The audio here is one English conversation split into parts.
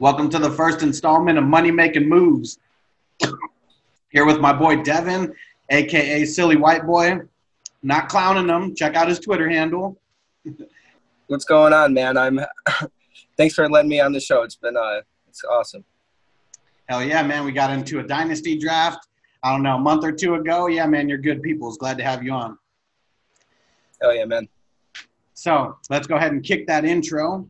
Welcome to the first installment of Money Making Moves. Here with my boy Devin, aka Silly White Boy. Not clowning him. Check out his Twitter handle. What's going on, man? I'm. Thanks for letting me on the show. It's been uh, it's awesome. Hell yeah, man! We got into a dynasty draft. I don't know, a month or two ago. Yeah, man, you're good people. It's glad to have you on. Hell yeah, man. So let's go ahead and kick that intro.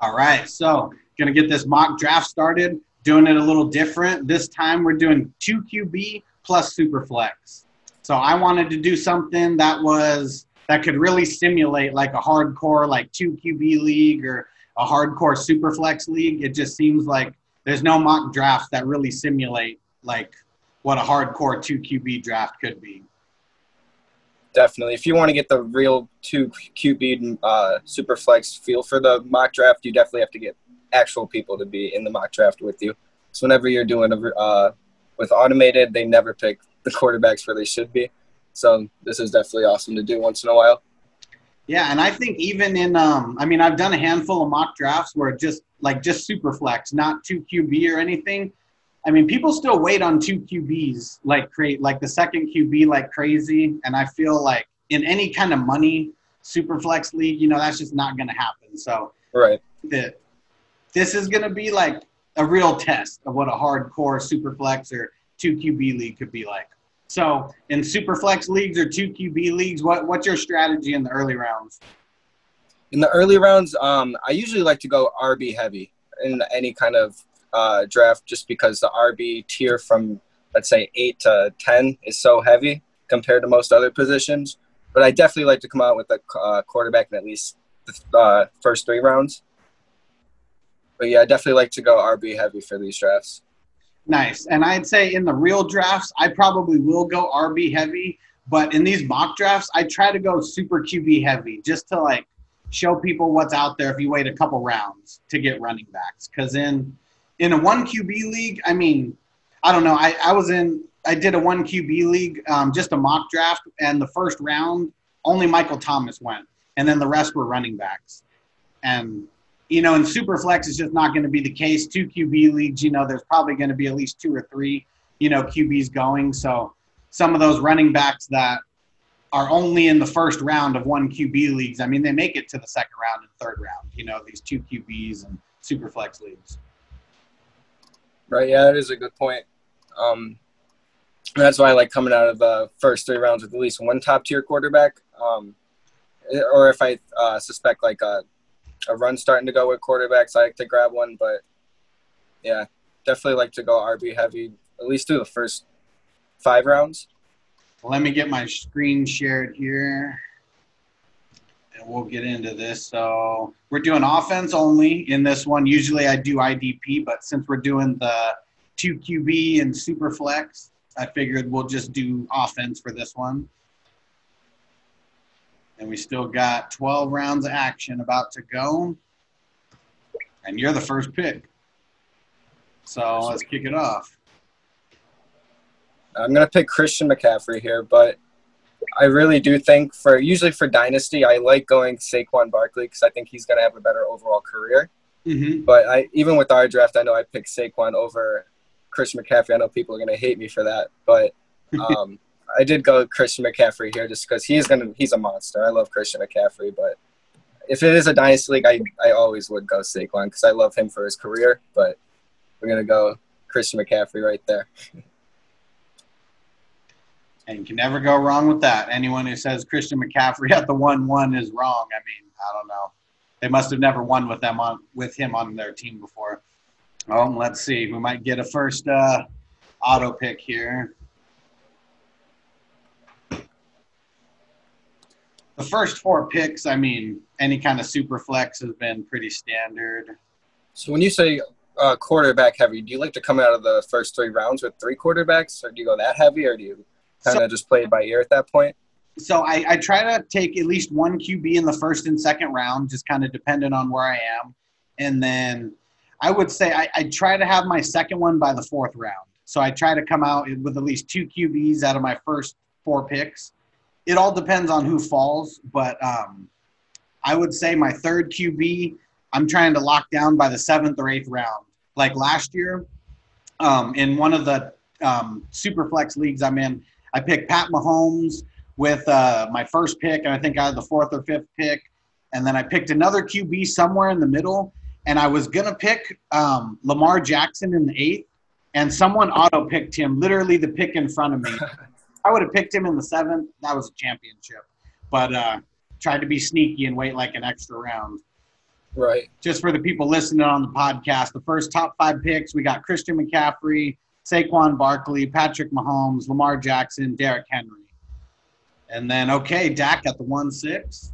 All right, so gonna get this mock draft started. Doing it a little different. This time we're doing two QB plus super flex. So I wanted to do something that was that could really simulate like a hardcore like two QB league or a hardcore super flex league. It just seems like there's no mock drafts that really simulate like what a hardcore two QB draft could be definitely. If you want to get the real two QB uh, super flex feel for the mock draft, you definitely have to get actual people to be in the mock draft with you. So whenever you're doing a, uh, with automated, they never pick the quarterbacks where they should be. So this is definitely awesome to do once in a while. Yeah, and I think even in um, I mean, I've done a handful of mock drafts where just like just super flex, not two QB or anything. I mean, people still wait on two QBs like create like the second QB like crazy, and I feel like in any kind of money super flex league, you know, that's just not going to happen. So right, the, this is going to be like a real test of what a hardcore super flex or two QB league could be like. So in super flex leagues or two QB leagues, what what's your strategy in the early rounds? In the early rounds, um, I usually like to go RB heavy in any kind of uh, draft just because the RB tier from let's say eight to ten is so heavy compared to most other positions. But I definitely like to come out with a uh, quarterback in at least the uh, first three rounds. But yeah, I definitely like to go RB heavy for these drafts. Nice. And I'd say in the real drafts, I probably will go RB heavy. But in these mock drafts, I try to go super QB heavy just to like show people what's out there if you wait a couple rounds to get running backs. Because in in a one QB league, I mean, I don't know. I, I was in, I did a one QB league, um, just a mock draft, and the first round, only Michael Thomas went, and then the rest were running backs. And, you know, in Superflex, it's just not going to be the case. Two QB leagues, you know, there's probably going to be at least two or three, you know, QBs going. So some of those running backs that are only in the first round of one QB leagues, I mean, they make it to the second round and third round, you know, these two QBs and Superflex leagues. Right. Yeah, that is a good point. Um, that's why I like coming out of the first three rounds with at least one top tier quarterback. Um, or if I uh, suspect like a, a run starting to go with quarterbacks, I like to grab one. But yeah, definitely like to go RB heavy at least through the first five rounds. Let me get my screen shared here and we'll get into this. So we're doing offense only in this one. Usually I do IDP, but since we're doing the two QB and super flex, I figured we'll just do offense for this one. And we still got 12 rounds of action about to go. And you're the first pick. So let's kick it off. I'm going to pick Christian McCaffrey here, but I really do think for usually for dynasty, I like going Saquon Barkley because I think he's going to have a better overall career. Mm-hmm. But I even with our draft, I know I picked Saquon over Christian McCaffrey. I know people are gonna hate me for that, but um, I did go Christian McCaffrey here just because he's gonna he's a monster. I love Christian McCaffrey, but if it is a dynasty league, I I always would go Saquon because I love him for his career. But we're gonna go Christian McCaffrey right there. And you can never go wrong with that. Anyone who says Christian McCaffrey at the one one is wrong. I mean, I don't know. They must have never won with them on with him on their team before. Oh, let's see. We might get a first uh, auto pick here. The first four picks, I mean, any kind of super flex has been pretty standard. So when you say uh, quarterback heavy, do you like to come out of the first three rounds with three quarterbacks, or do you go that heavy, or do you kind of So- just play by ear at that point? So I, I try to take at least one QB in the first and second round, just kind of dependent on where I am. And then I would say I, I try to have my second one by the fourth round. So I try to come out with at least two QBs out of my first four picks. It all depends on who falls, but um, I would say my third QB, I'm trying to lock down by the seventh or eighth round. Like last year, um, in one of the um, super flex leagues I'm in, I picked Pat Mahomes with uh, my first pick, and I think I had the fourth or fifth pick. And then I picked another QB somewhere in the middle, and I was gonna pick um, Lamar Jackson in the eighth, and someone auto picked him, literally the pick in front of me. I would have picked him in the seventh. That was a championship, but uh, tried to be sneaky and wait like an extra round. Right. Just for the people listening on the podcast, the first top five picks we got Christian McCaffrey, Saquon Barkley, Patrick Mahomes, Lamar Jackson, Derrick Henry. And then, okay, Dak at the 1 6.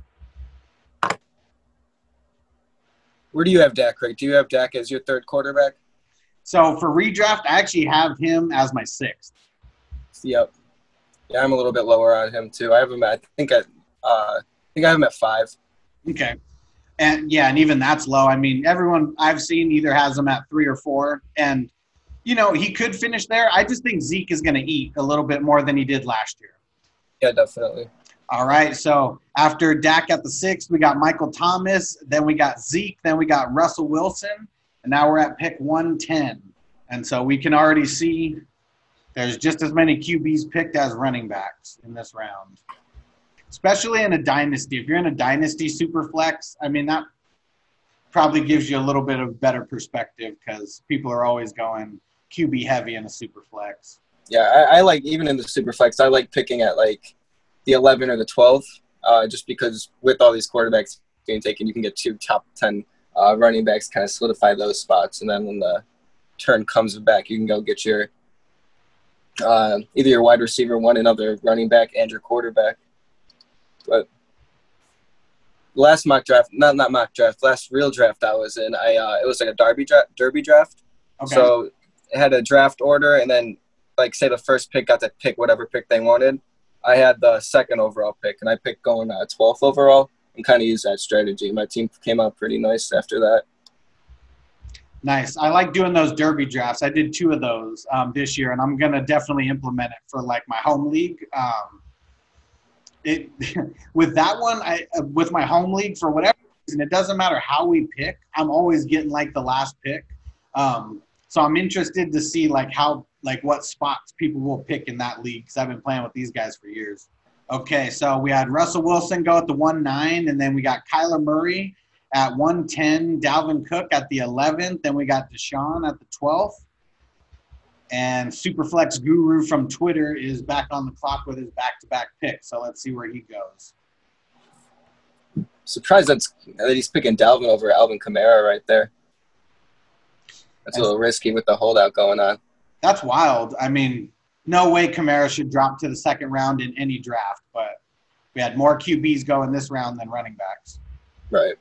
Where do you have Dak, Craig? Do you have Dak as your third quarterback? So for redraft, I actually have him as my sixth. Yep. Yeah, I'm a little bit lower on him too. I have him. At, I think at. Uh, I think I have him at five. Okay. And yeah, and even that's low. I mean, everyone I've seen either has him at three or four. And, you know, he could finish there. I just think Zeke is going to eat a little bit more than he did last year. Yeah, definitely. All right. So after Dak at the sixth, we got Michael Thomas. Then we got Zeke. Then we got Russell Wilson. And now we're at pick 110. And so we can already see there's just as many QBs picked as running backs in this round, especially in a dynasty. If you're in a dynasty super flex, I mean, that probably gives you a little bit of better perspective because people are always going QB heavy in a super flex. Yeah, I, I like even in the super flex. I like picking at like the 11 or the 12, uh, just because with all these quarterbacks being taken, you can get two top 10 uh, running backs, kind of solidify those spots, and then when the turn comes back, you can go get your uh, either your wide receiver, one another running back, and your quarterback. But last mock draft, not not mock draft, last real draft I was in, I uh, it was like a derby draft, derby draft. Okay. So had a draft order, and then like say the first pick got to pick whatever pick they wanted. I had the second overall pick, and I picked going uh, 12th overall, and kind of used that strategy. My team came out pretty nice after that. Nice. I like doing those derby drafts. I did two of those um, this year, and I'm gonna definitely implement it for like my home league. Um, it with that one, I with my home league for whatever reason, it doesn't matter how we pick. I'm always getting like the last pick. Um, so I'm interested to see like how like what spots people will pick in that league because I've been playing with these guys for years. Okay, so we had Russell Wilson go at the one nine, and then we got Kyler Murray at 110, Dalvin Cook at the 11th, then we got Deshaun at the 12th. And Superflex Guru from Twitter is back on the clock with his back to back pick. So let's see where he goes. Surprised that's, that he's picking Dalvin over Alvin Kamara right there. That's a little risky with the holdout going on. That's wild. I mean, no way Kamara should drop to the second round in any draft, but we had more QBs go in this round than running backs. Right.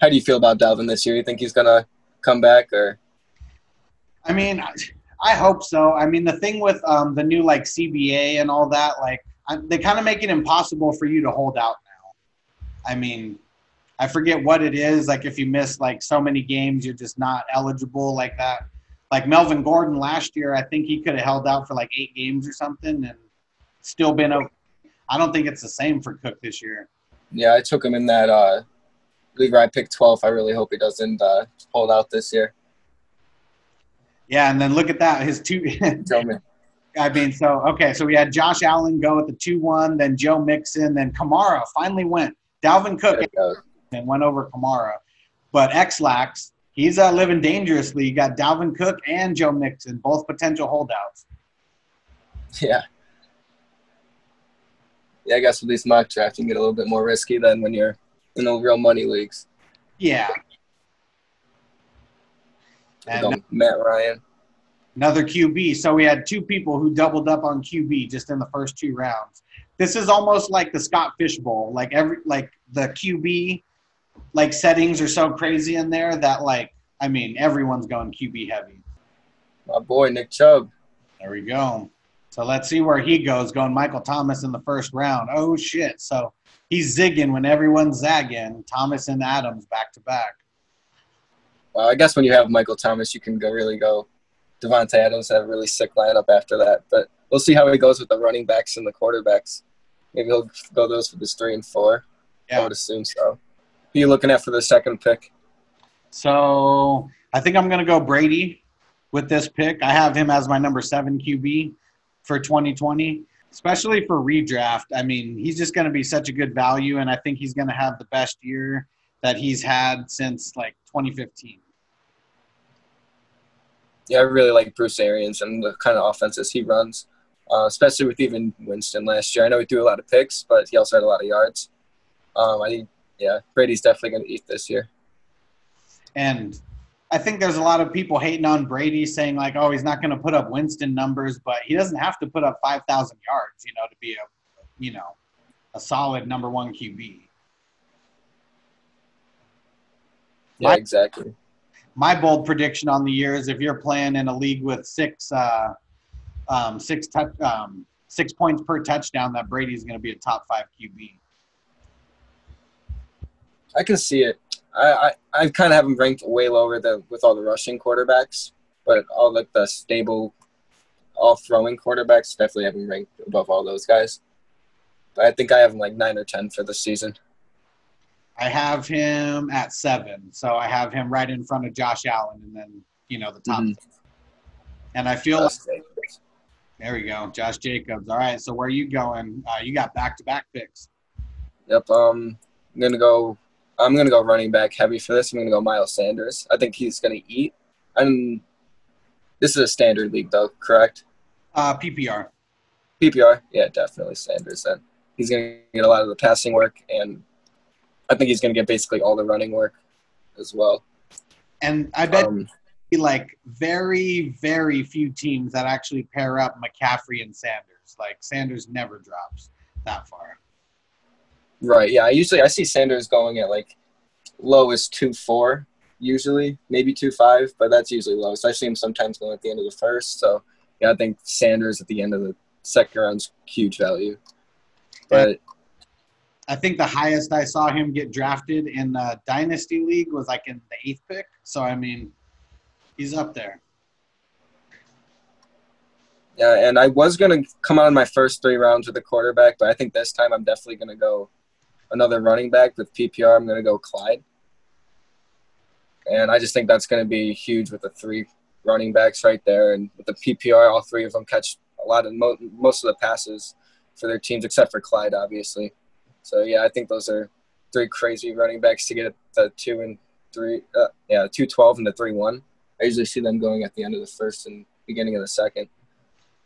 How do you feel about Dalvin this year? You think he's gonna come back, or I mean, I- I hope so. I mean, the thing with um, the new like CBA and all that, like I, they kind of make it impossible for you to hold out now. I mean, I forget what it is. Like if you miss like so many games, you're just not eligible like that. Like Melvin Gordon last year, I think he could have held out for like eight games or something and still been okay. I don't think it's the same for Cook this year. yeah, I took him in that uh, believer I picked 12th. I really hope he doesn't uh, hold out this year. Yeah, and then look at that. His two. Tell me. I mean, so okay, so we had Josh Allen go at the two-one, then Joe Mixon, then Kamara finally went. Dalvin Cook and went over Kamara, but Xlax he's uh, living dangerously. You got Dalvin Cook and Joe Mixon, both potential holdouts. Yeah. Yeah, I guess with these mock drafts, you can get a little bit more risky than when you're in the real money leagues. Yeah. And Matt Ryan. Another QB. So we had two people who doubled up on QB just in the first two rounds. This is almost like the Scott Fish Bowl. Like every like the QB like settings are so crazy in there that like I mean everyone's going QB heavy. My boy Nick Chubb. There we go. So let's see where he goes. Going Michael Thomas in the first round. Oh shit! So he's zigging when everyone's zagging. Thomas and Adams back to back. Well, I guess when you have Michael Thomas, you can go really go. Davante Adams had a really sick lineup after that, but we'll see how he goes with the running backs and the quarterbacks. Maybe he'll go those with his three and four. Yeah. I would assume so. You looking at for the second pick? So I think I'm going to go Brady with this pick. I have him as my number seven QB for 2020, especially for redraft. I mean, he's just going to be such a good value, and I think he's going to have the best year that he's had since like 2015. Yeah, I really like Bruce Arians and the kind of offenses he runs, uh, especially with even Winston last year. I know he threw a lot of picks, but he also had a lot of yards. Um, I yeah, Brady's definitely going to eat this year. And I think there's a lot of people hating on Brady, saying like, "Oh, he's not going to put up Winston numbers," but he doesn't have to put up five thousand yards, you know, to be a, you know, a solid number one QB. Yeah, my, exactly. My bold prediction on the year is if you're playing in a league with six, uh, um, six, touch, um, six points per touchdown, that Brady's going to be a top five QB. I can see it. I, I, I kind of have him ranked way lower than with all the rushing quarterbacks, but all like the stable, all throwing quarterbacks definitely have him ranked above all those guys. But I think I have him like nine or ten for the season. I have him at seven, so I have him right in front of Josh Allen, and then you know the top. Mm-hmm. And I feel like, there we go, Josh Jacobs. All right, so where are you going? Uh, you got back to back picks. Yep. Um, I'm gonna go I'm gonna go running back heavy for this. I'm gonna go Miles Sanders. I think he's gonna eat. And this is a standard league though, correct? Uh, PPR. PPR, yeah, definitely Sanders. Then he's gonna get a lot of the passing work, and I think he's gonna get basically all the running work as well. And I bet um, like very, very few teams that actually pair up McCaffrey and Sanders. Like Sanders never drops that far. Right. Yeah. I usually I see Sanders going at like low as two four usually, maybe two five, but that's usually low. So I see him sometimes going at the end of the first. So yeah, I think Sanders at the end of the second round's huge value. But I think the highest I saw him get drafted in the Dynasty League was like in the eighth pick. So I mean, he's up there. Yeah, and I was gonna come out in my first three rounds with a quarterback, but I think this time I'm definitely gonna go another running back with PPR. I'm going to go Clyde. And I just think that's going to be huge with the three running backs right there. And with the PPR, all three of them catch a lot of mo- most of the passes for their teams, except for Clyde, obviously. So yeah, I think those are three crazy running backs to get the two and three. Uh, yeah, two twelve and the three one. I usually see them going at the end of the first and beginning of the second.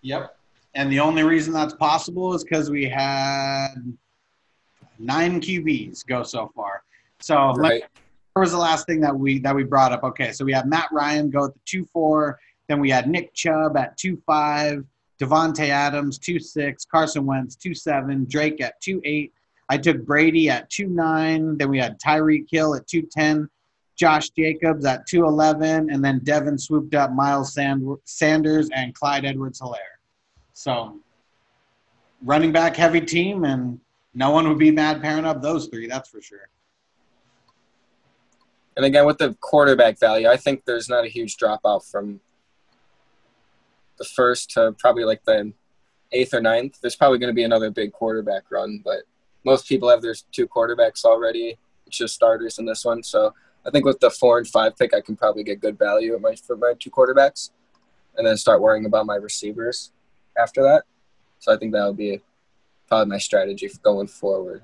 Yep. And the only reason that's possible is because we had Nine QBs go so far. So right. where was the last thing that we that we brought up? Okay, so we had Matt Ryan go at the two four. Then we had Nick Chubb at two five. Davante Adams two six. Carson Wentz two seven. Drake at two eight. I took Brady at two nine. Then we had Tyreek Hill at two ten. Josh Jacobs at 211, and then Devin swooped up Miles Sanders and Clyde Edwards Helaire. So, running back heavy team, and no one would be mad pairing up those three. That's for sure. And again, with the quarterback value, I think there's not a huge drop off from the first to probably like the eighth or ninth. There's probably going to be another big quarterback run, but most people have their two quarterbacks already. It's just starters in this one. So I think with the four and five pick, I can probably get good value for my two quarterbacks, and then start worrying about my receivers after that. So I think that would be probably my strategy for going forward.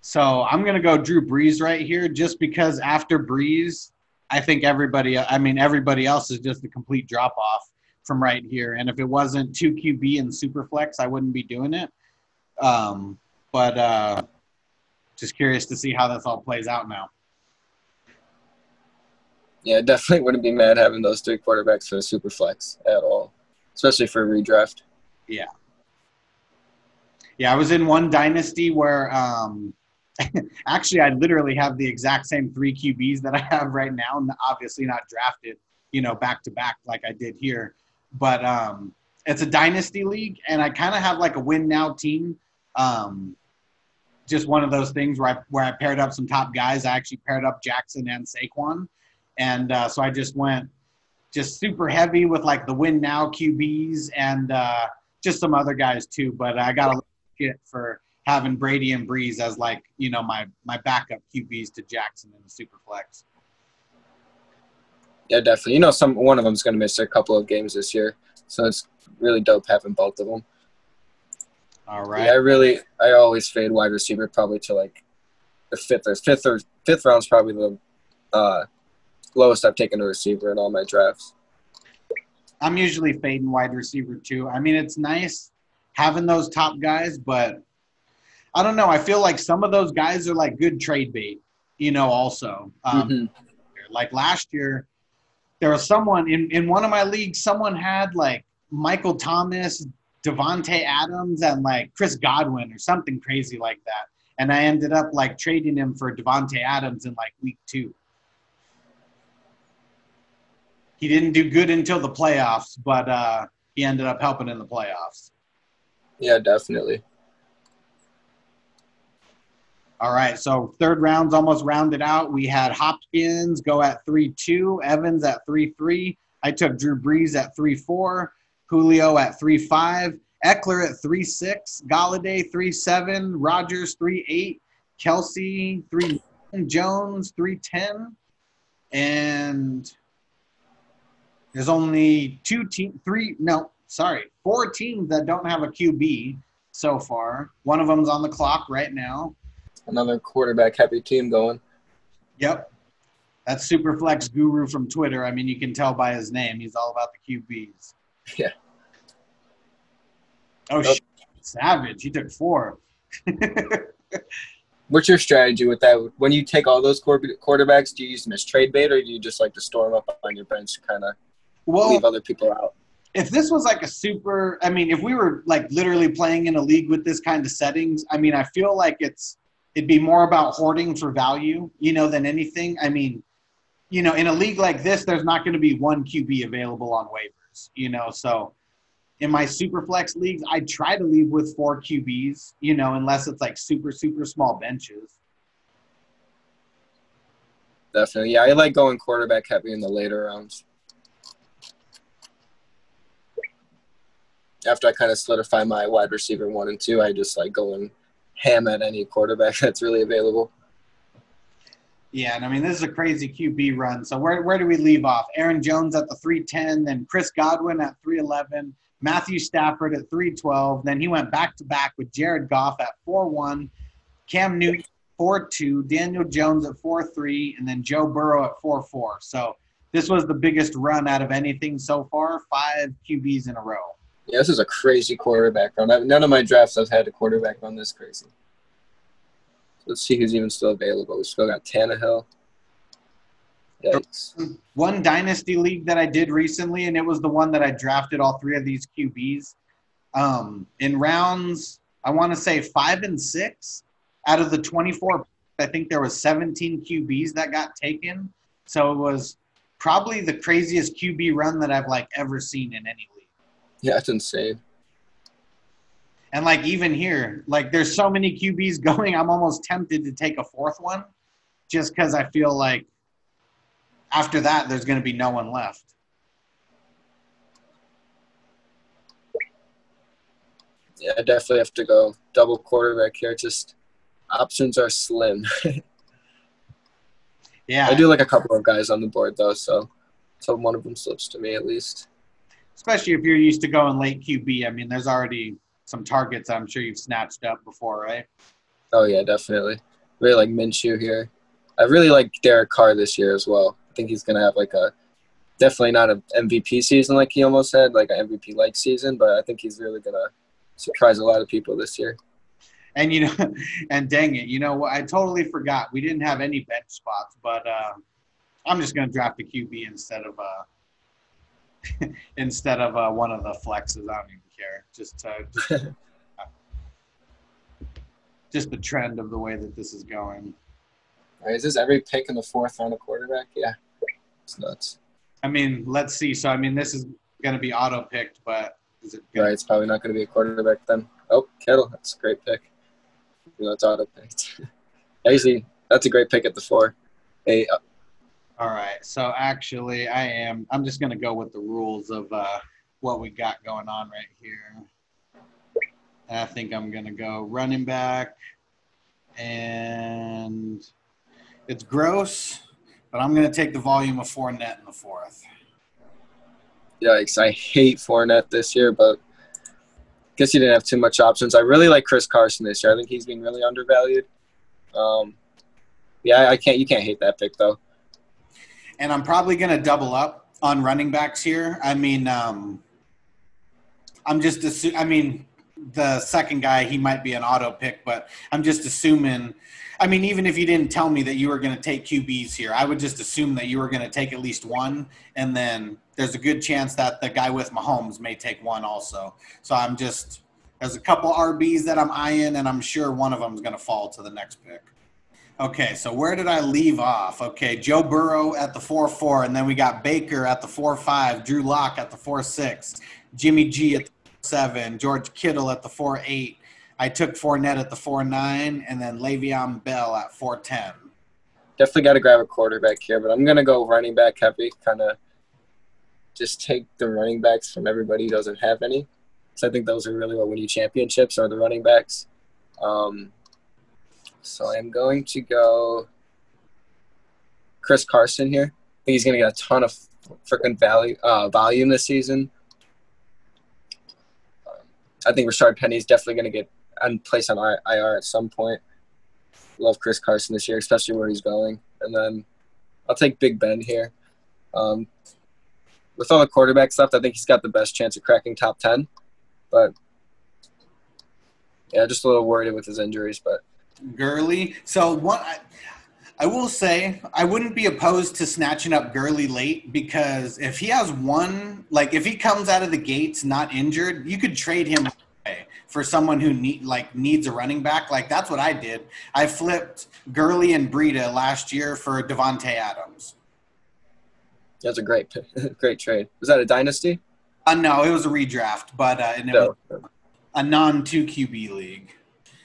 So I'm gonna go Drew Brees right here, just because after Brees, I think everybody, I mean everybody else is just a complete drop off from right here. And if it wasn't two QB and super flex, I wouldn't be doing it. Um, but uh, just curious to see how this all plays out now. Yeah, definitely wouldn't be mad having those three quarterbacks for a super flex at all, especially for a redraft. Yeah. Yeah, I was in one dynasty where um, actually I literally have the exact same three QBs that I have right now, and obviously not drafted, you know, back to back like I did here but um, it's a dynasty league, and I kind of have like a win now team. Um, just one of those things where I where I paired up some top guys. I actually paired up Jackson and Saquon, and uh, so I just went just super heavy with like the win now QBs and uh, just some other guys too. But I got a get for having Brady and Brees as like you know my my backup QBs to Jackson in the super flex. Yeah, definitely. You know, some one of them's going to miss a couple of games this year, so it's really dope having both of them. All right. Yeah, I really, I always fade wide receiver probably to like the fifth or fifth or fifth round's probably the uh, lowest I've taken a receiver in all my drafts. I'm usually fading wide receiver too. I mean, it's nice having those top guys, but I don't know. I feel like some of those guys are like good trade bait, you know, also. Um, mm-hmm. Like last year, there was someone in, in one of my leagues, someone had like Michael Thomas, Davante Adams, and like Chris Godwin or something crazy like that. And I ended up like trading him for Davante Adams in like week two. He didn't do good until the playoffs, but uh, he ended up helping in the playoffs. Yeah, definitely. All right, so third round's almost rounded out. We had Hopkins go at 3 2, Evans at 3 3. I took Drew Brees at 3 4, Julio at 3 5, Ekeler at 3 6, Golladay 3 7, Rodgers 3 8, Kelce 3 Jones 3 10. And there's only two teams, three, no, sorry, four teams that don't have a QB so far. One of them's on the clock right now another quarterback heavy team going. Yep. That's Superflex Guru from Twitter. I mean, you can tell by his name. He's all about the QBs. Yeah. Oh, oh. savage. He took four. What's your strategy with that? When you take all those quarterbacks, do you use them as trade bait or do you just like to storm up on your bench to kind of well, leave other people out? If this was like a super, I mean, if we were like literally playing in a league with this kind of settings, I mean, I feel like it's it'd be more about hoarding for value, you know, than anything. I mean, you know, in a league like this, there's not going to be one QB available on waivers, you know. So in my super flex leagues, I try to leave with four QBs, you know, unless it's like super, super small benches. Definitely. Yeah, I like going quarterback heavy in the later rounds. After I kind of solidify my wide receiver one and two, I just like go and ham at any quarterback that's really available. Yeah, and I mean this is a crazy QB run. So where where do we leave off? Aaron Jones at the 310, then Chris Godwin at 311, Matthew Stafford at 312, then he went back to back with Jared Goff at 4-1, Cam Newton 4-2, Daniel Jones at 4-3, and then Joe Burrow at 4-4. So this was the biggest run out of anything so far, five QBs in a row. Yeah, this is a crazy quarterback run. None of my drafts I've had a quarterback run this crazy. Let's see who's even still available. We still got Tannehill. Yikes. One dynasty league that I did recently, and it was the one that I drafted all three of these QBs. Um, in rounds, I want to say five and six out of the 24, I think there was 17 QBs that got taken. So it was probably the craziest QB run that I've like ever seen in any yeah, it's insane. And like even here, like there's so many QBs going, I'm almost tempted to take a fourth one just because I feel like after that there's going to be no one left. Yeah, I definitely have to go double quarterback here. Just options are slim. Yeah, I do like a couple of guys on the board though, so so one of them slips to me at least. Especially if you're used to going late QB. I mean, there's already some targets I'm sure you've snatched up before, right? Oh yeah, definitely. Really like Minshew here. I really like Derek Carr this year as well. I think he's gonna have like a definitely not an MVP season like he almost had, like an MVP like season, but I think he's really gonna surprise a lot of people this year. And you know, and dang it, you know what? I totally forgot. We didn't have any bench spots, but uh, I'm just gonna draft a QB instead of uh, instead of uh, one of the flexes. I don't even care. Just uh, just, just the trend of the way that this is going. Right, is this every pick in the fourth round of quarterback? Yeah, it's nuts. I mean, let's see. So I mean, this is gonna be auto picked, but is it? Gonna, Right, it's probably not going to be a quarterback then. Oh, Kittle, that's a great pick. You know, it's auto picked. Actually, that's a great pick at the four. Hey, uh, All right. So actually, I am. I'm just gonna go with the rules of uh, what we got going on right here. And I think I'm gonna go running back, and it's gross, but I'm gonna take the volume of Fournette in the fourth. yikes! I hate Fournette this year, but guess he didn't have too much options. I really like Chris Carson this year. I think he's being really undervalued. Um, yeah, I can't. You can't hate that pick though. And I'm probably gonna double up on running backs here. I mean, um, I'm just assu- I mean, the second guy he might be an auto pick, but I'm just assuming. I mean, even if you didn't tell me that you were going to take QBs here, I would just assume that you were going to take at least one, and then there's a good chance that the guy with Mahomes may take one also. So I'm just there's a couple RBs that I'm eyeing, and I'm sure one of them is going to fall to the next pick. Okay, so where did I leave off? Okay, Joe Burrow at the 4 4, and then we got Baker at the 4 5, Drew Lock at the 4 6, Jimmy G at the 7, George Kittle at the 4 8. I took Fournette at the 4 9, and then Le'Veon Bell at 4 10. Definitely got to grab a quarterback here, but I'm gonna go running back heavy. Kind of just take the running backs from everybody who doesn't have any. So I think those are really what win you championships are the running backs. Um, so I'm going to go Chris Carson here. I think he's going to get a ton of freaking value uh, volume this season. Um, I think Rashaad Penny is definitely going to get on placed on IR at some point. Love Chris Carson this year, especially where he's going. And then I'll take Big Ben here. Um, with all the quarterbacks left, I think he's got the best chance of cracking top ten. But yeah, just a little worried with his injuries. But Gurley. So one, I, I will say I wouldn't be opposed to snatching up Gurley late because if he has one, like if he comes out of the gates not injured, you could trade him away for someone who need like needs a running back. Like that's what I did. I flipped Gurley and Breida last year for Davante Adams. that's a great, great trade. Was that a dynasty? Uh, no, it was a redraft, but uh, and it was a non two QB league.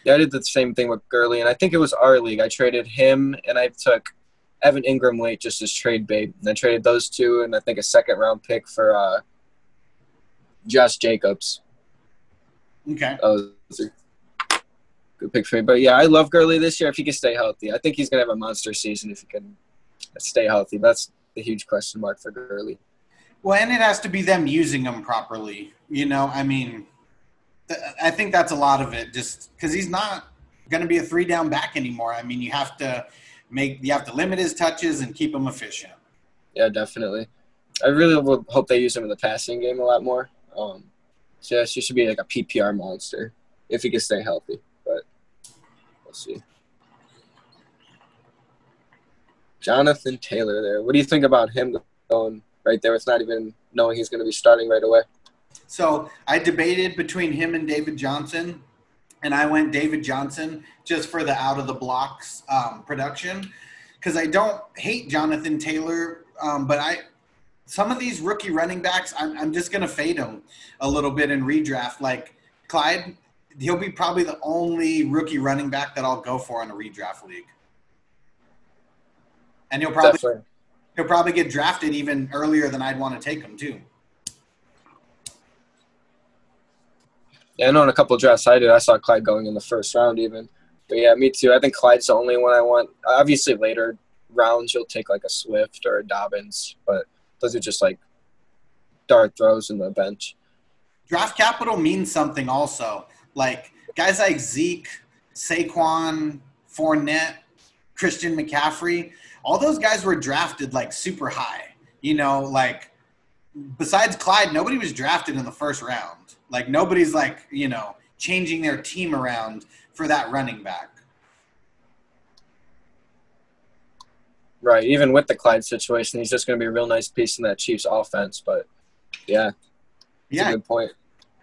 Yeah, I did the same thing with Gurley, and I think it was our league. I traded him, and I took Evan Engram late just as trade bait. And I traded those two, and I think a second round pick for uh, Josh Jacobs. Okay. That was a good pick for me. But yeah, I love Gurley this year if he can stay healthy. I think he's gonna have a monster season if he can stay healthy. That's the huge question mark for Gurley. Well, and it has to be them using him properly. You know, I mean, I think that's a lot of it. Just because he's not going to be a three down back anymore. I mean, you have to make you have to limit his touches and keep him efficient. Yeah, definitely. I really would hope they use him in the passing game a lot more. Um, so he should be like a PPR monster if he can stay healthy. But we'll see. Jonathan Taylor there. What do you think about him going right there? It's not even knowing he's going to be starting right away. So I debated between him and David Johnson, and I went David Johnson just for the out of the blocks um, production because I don't hate Jonathan Taylor, um, but I some of these rookie running backs I'm, I'm just gonna fade them a little bit in redraft. Like Clyde, he'll be probably the only rookie running back that I'll go for in a redraft league, and he'll probably he'll probably get drafted even earlier than I'd want to take him too. I know in a couple drafts I did, I saw Clyde going in the first round even. But yeah, me too. I think Clyde's the only one I want. Obviously later rounds, you'll take like a Swift or a Dobbins, but those are just like dart throws in the bench. Draft capital means something also. Like guys like Zeke, Saquon, Fournette, Christian McCaffrey, all those guys were drafted like super high. You know, like besides Clyde, nobody was drafted in the first round. Like nobody's like, you know, changing their team around for that running back. Right. Even with the Clyde situation, he's just going to be a real nice piece in that Chiefs offense. But yeah, yeah, good point.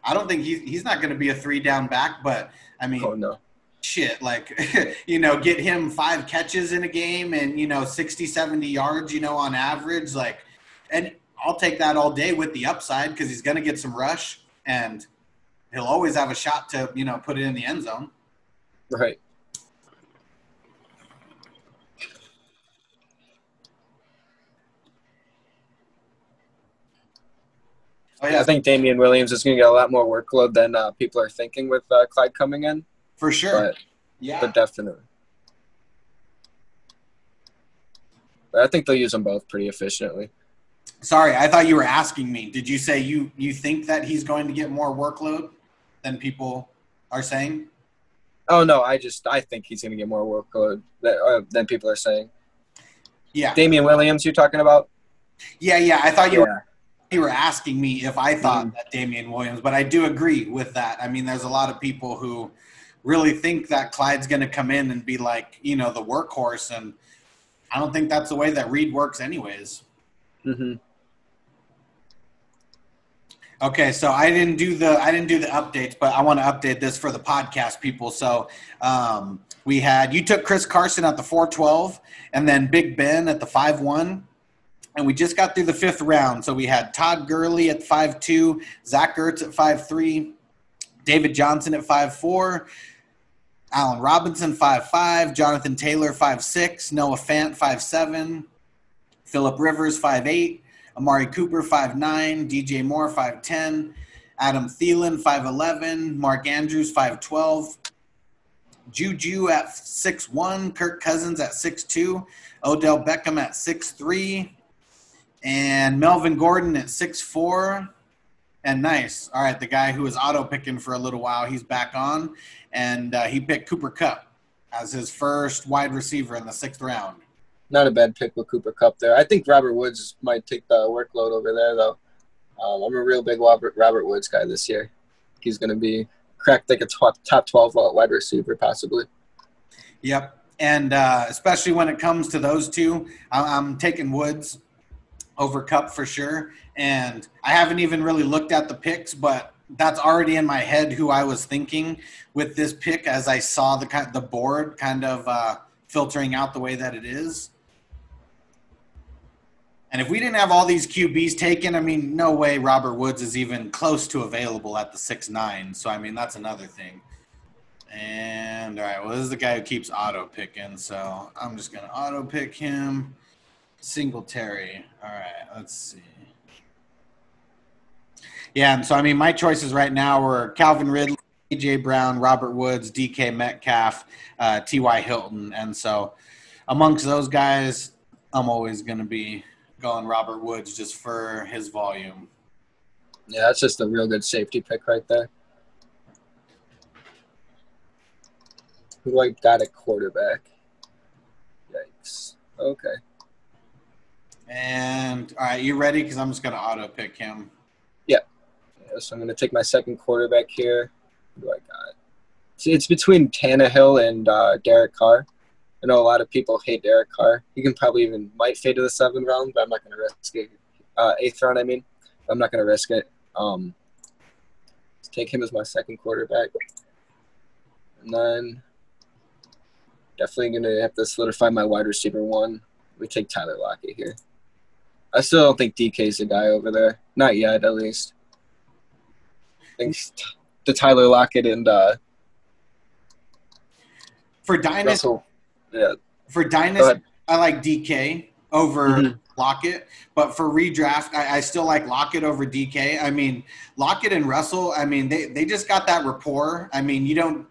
I don't think he's he's not going to be a three down back, but I mean, oh no, shit, like you know, get him five catches in a game and you know 60, 70 yards, you know, on average, like, and I'll take that all day with the upside because he's going to get some rush and he'll always have a shot to you know put it in the end zone. Right. Oh, yeah. I think Damien Williams is going to get a lot more workload than uh, people are thinking with uh, Clyde coming in. For sure. But, yeah. But definitely. But I think they'll use them both pretty efficiently. Sorry, I thought you were asking me. Did you say you you think that he's going to get more workload than people are saying? Oh no, I just I think he's going to get more workload than, uh, than people are saying. Yeah. Damien Williams, you're talking about? Yeah, yeah. I thought you yeah. were you were asking me if I thought mm. that Damien Williams, but I do agree with that. I mean, there's a lot of people who really think that Clyde's going to come in and be like, you know, the workhorse, and I don't think that's the way that Reid works, anyways. Mm-hmm. Okay, so I didn't do the I didn't do the updates, but I want to update this for the podcast people. So um, we had you took Chris Carson at the four twelve, and then Big Ben at the five one and we just got through the fifth round. So we had Todd Gurley at five two, Zach Ertz at five three, David Johnson at five four, Allen Robinson five five, Jonathan Taylor five six, Noah Fant five seven, Philip Rivers five eight, Amari Cooper five nine, DJ Moore five ten, Adam Thielen five eleven, Mark Andrews five twelve. Juju at six one, Kirk Cousins at six two, Odell Beckham at six three, and Melvin Gordon at six four. And nice. All right, the guy who was auto picking for a little while, he's back on, and uh, he picked Cooper Kupp as his first wide receiver in the sixth round. Not a bad pick with Cooper Kupp there. I think Robert Woods might take the workload over there, though. Um, I'm a real big Robert, Robert Woods guy this year. He's going to be cracked like a top, top 12 wide receiver, possibly. Yep. And uh, especially when it comes to those two, I'm taking Woods over Kupp for sure. And I haven't even really looked at the picks, but that's already in my head who I was thinking with this pick as I saw the the board kind of uh, filtering out the way that it is. And if we didn't have all these QBs taken, I mean, no way Robert Woods is even close to available at the six nine. So I mean, that's another thing. And all right, well, this is the guy who keeps auto picking, so I'm just gonna auto pick him. Singletary. All right, let's see. Yeah, and so I mean, my choices right now were Calvin Ridley, AJ Brown, Robert Woods, DK Metcalf, uh, T.Y. Hilton, and so amongst those guys, I'm always to be going Robert Woods just for his volume. Yeah, that's just a real good safety pick right there. Who do I got a quarterback? Yikes. Okay. And all right, you ready? Because I'm just gonna auto pick him. Yeah. yeah. So I'm gonna take my second quarterback here. Who do I got? See, it's between Tannehill and uh, Derek Carr. I know a lot of people hate Derek Carr. He can probably even might fade to the seventh round, but I'm not gonna risk it. Uh, eighth round, I mean. I'm not gonna risk it. Um, take him as my second quarterback, and then definitely gonna have to solidify my wide receiver one. We take Tyler Lockett here. I still don't think DK's the guy over there. Not yet, at least. I think the Tyler Lockett and uh, for Dynasty. Russell, yeah. For Dynasty, I like DK over mm-hmm. Lockett, but for redraft, I, I, still like Lockett over DK. I mean, Lockett and Russell. I mean, they they just got that rapport. I mean, you don't.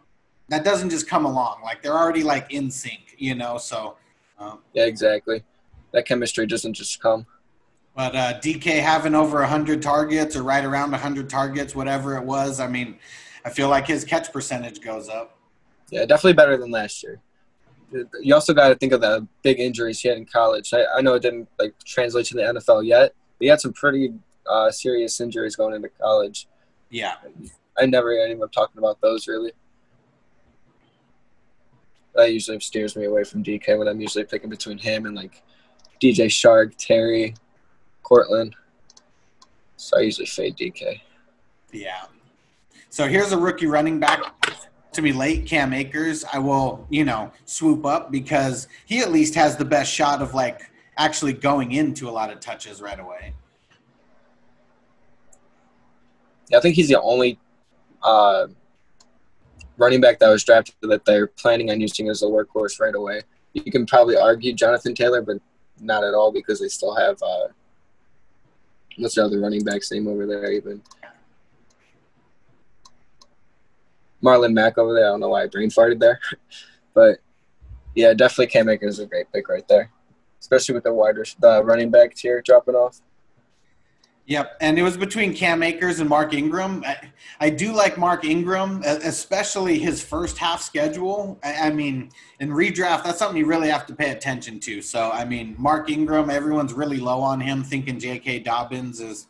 That doesn't just come along. Like they're already like in sync, you know. So Um, Yeah, exactly. That chemistry doesn't just come. but uh, DK having over 100 targets or right around 100 targets, whatever it was, I mean, I feel like his catch percentage goes up. Yeah, definitely better than last year. You also got to think of the big injuries he had in college. I, I know it didn't like translate to the NFL yet. But he had some pretty uh, serious injuries going into college. Yeah. I never hear anyone talking about those really. That usually steers me away from DK when I'm usually picking between him and like DJ Chark, Terry, Courtland. So I usually fade DK. Yeah. So here's a rookie running back to be late, Cam Akers. I will, you know, swoop up because he at least has the best shot of like actually going into a lot of touches right away. Yeah, I think he's the only uh, running back that was drafted that they're planning on using as a workhorse right away. You can probably argue Jonathan Taylor, but not at all because they still have uh, what's the other running back's name over there even. Marlon Mack over there. I don't know why I brain farted there, but yeah, definitely Cam Akers is a great pick right there, especially with the wider the running back tier dropping off. Yep, and it was between Cam Akers and Mark Ingram. I, I do like Mark Ingram, especially his first half schedule. I, I mean, in redraft, that's something you really have to pay attention to. So, I mean, Mark Ingram, everyone's really low on him, thinking J.K. Dobbins is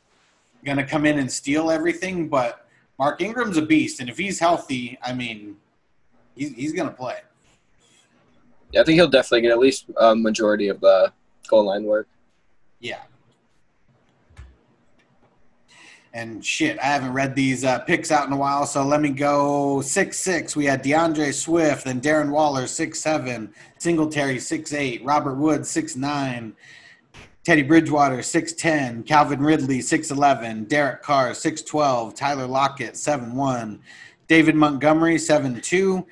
going to come in and steal everything. But Mark Ingram's a beast, and if he's healthy, I mean, he's, he's going to play. Yeah, I think he'll definitely get at least a majority of the goal line work. Yeah. And shit, I haven't read these uh, picks out in a while, so let me go six six. We had D'Andre Swift, then Darren Waller six seven, Singletary six eight, Robert Woods six nine, Teddy Bridgewater, 6'10, Calvin Ridley, 6'11, Derek Carr, 6'12, Tyler Lockett, 7'1, David Montgomery, 7'2,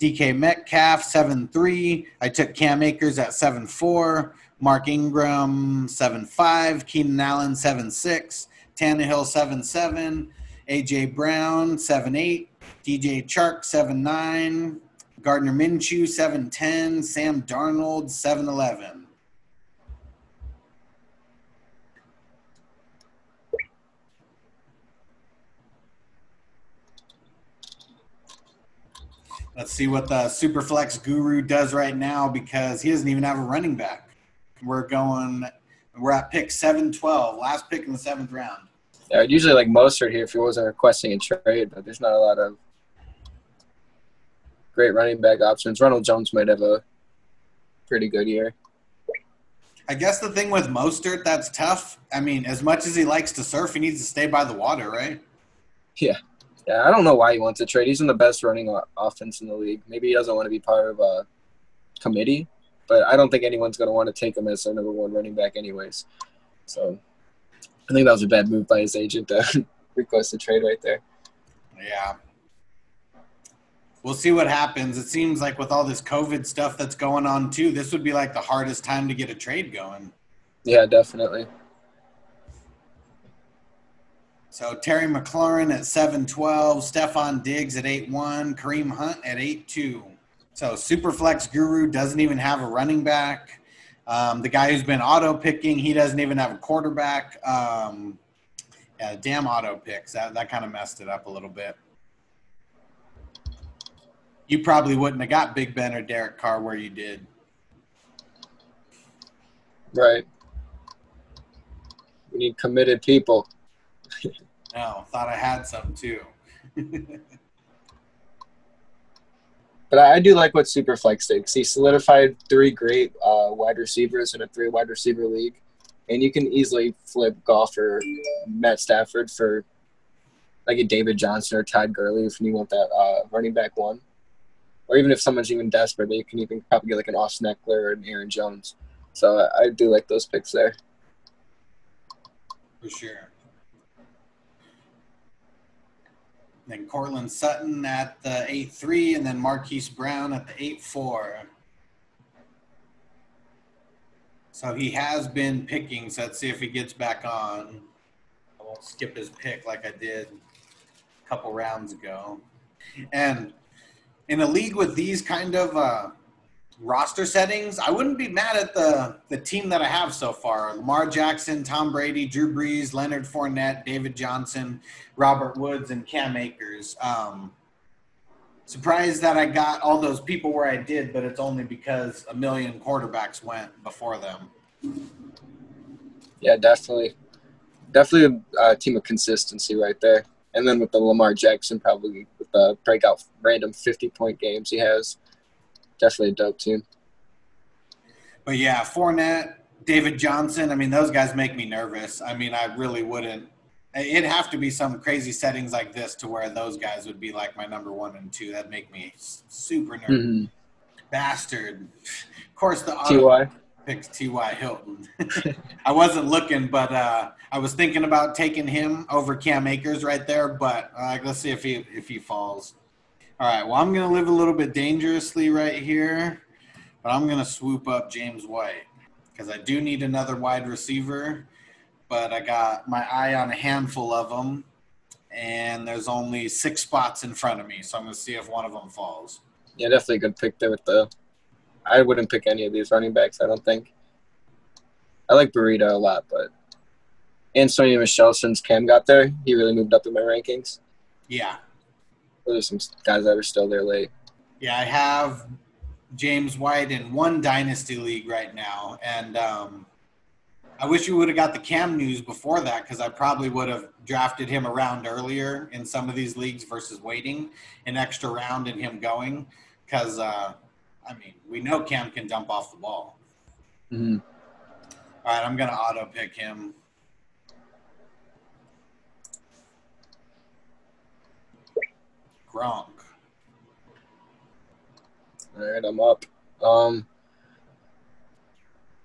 DK Metcalf, 7'3. I took Cam Akers at 7'4, Mark Ingram, 7'5, Keenan Allen, 7'6, Tannehill, 7'7, AJ Brown, 7'8, DJ Chark, 7'9, Gardner Minshew, 7'10, Sam Darnold, 7'11. Let's see what the Superflex Guru does right now because he doesn't even have a running back. We're going. We're at pick seven twelve, last pick in the seventh round. Yeah, usually like Mostert here if he wasn't requesting a trade, but there's not a lot of great running back options. Ronald Jones might have a pretty good year. I guess the thing with Mostert that's tough. I mean, as much as he likes to surf, he needs to stay by the water, right? Yeah. Yeah, I don't know why he wants to trade. He's in the best running offense in the league. Maybe he doesn't want to be part of a committee, but I don't think anyone's going to want to take him as their number one running back, anyways. So I think that was a bad move by his agent to request a trade right there. Yeah. We'll see what happens. It seems like with all this COVID stuff that's going on too, this would be like the hardest time to get a trade going. Yeah, definitely. So Terry McLaurin at 712, Stefon Diggs at 8-1, Kareem Hunt at 8-2. So Superflex Guru doesn't even have a running back. Um, the guy who's been auto picking, he doesn't even have a quarterback. Um, yeah, damn auto picks. That, that kind of messed it up a little bit. You probably wouldn't have got Big Ben or Derek Carr where you did. Right. We need committed people. No, thought I had some too. But I, I do like what Superflex did he solidified three great uh, wide receivers in a three wide receiver league. And you can easily flip Goff or Matt Stafford for like a David Johnson or Todd Gurley if you want that uh, running back one. Or even if someone's even desperate, they can even probably get like an Austin Ekeler or an Aaron Jones. So I, I do like those picks there. For sure. Then Courtland Sutton at the 8 3, and then Marquise Brown at the 8 4. So he has been picking, so let's see if he gets back on. I won't skip his pick like I did a couple rounds ago. And in a league with these kind of uh, roster settings, I wouldn't be mad at the the team that I have so far: Lamar Jackson, Tom Brady, Drew Brees, Leonard Fournette, David Johnson, Robert Woods, and Cam Akers. Um, surprised that I got all those people where I did, but it's only because a million quarterbacks went before them. Yeah, definitely, definitely a, a team of consistency right there. And then with the Lamar Jackson, probably with the breakout random fifty point games he has, definitely a dope team. But yeah, Fournette, David Johnson. I mean, those guys make me nervous. I mean, I really wouldn't. It'd have to be some crazy settings like this to where those guys would be like my number one and two. That'd make me super nervous. Mm-hmm. Bastard. Of course, the Ty picks T.Y. Hilton. I wasn't looking, but uh, I was thinking about taking him over Cam Akers right there. But uh, let's see if he if he falls. All right. Well, I'm gonna live a little bit dangerously right here, but I'm gonna swoop up James White because I do need another wide receiver but I got my eye on a handful of them, and there's only six spots in front of me, so I'm gonna see if one of them falls. Yeah, definitely a good pick there with the. I wouldn't pick any of these running backs. I don't think. I like Breida a lot, but and Sony Michel since Cam got there, he really moved up in my rankings. Yeah. Those are some guys that are still there late. Yeah, I have James White in one dynasty league right now, and um, I wish you would have got the Cam news before that because I probably would have drafted him around earlier in some of these leagues versus waiting an extra round and him going. Because, uh, I mean, we know Cam can jump off the ball. Mm-hmm. All right, I'm going to auto pick him. Gronk. All right, I'm up. Um,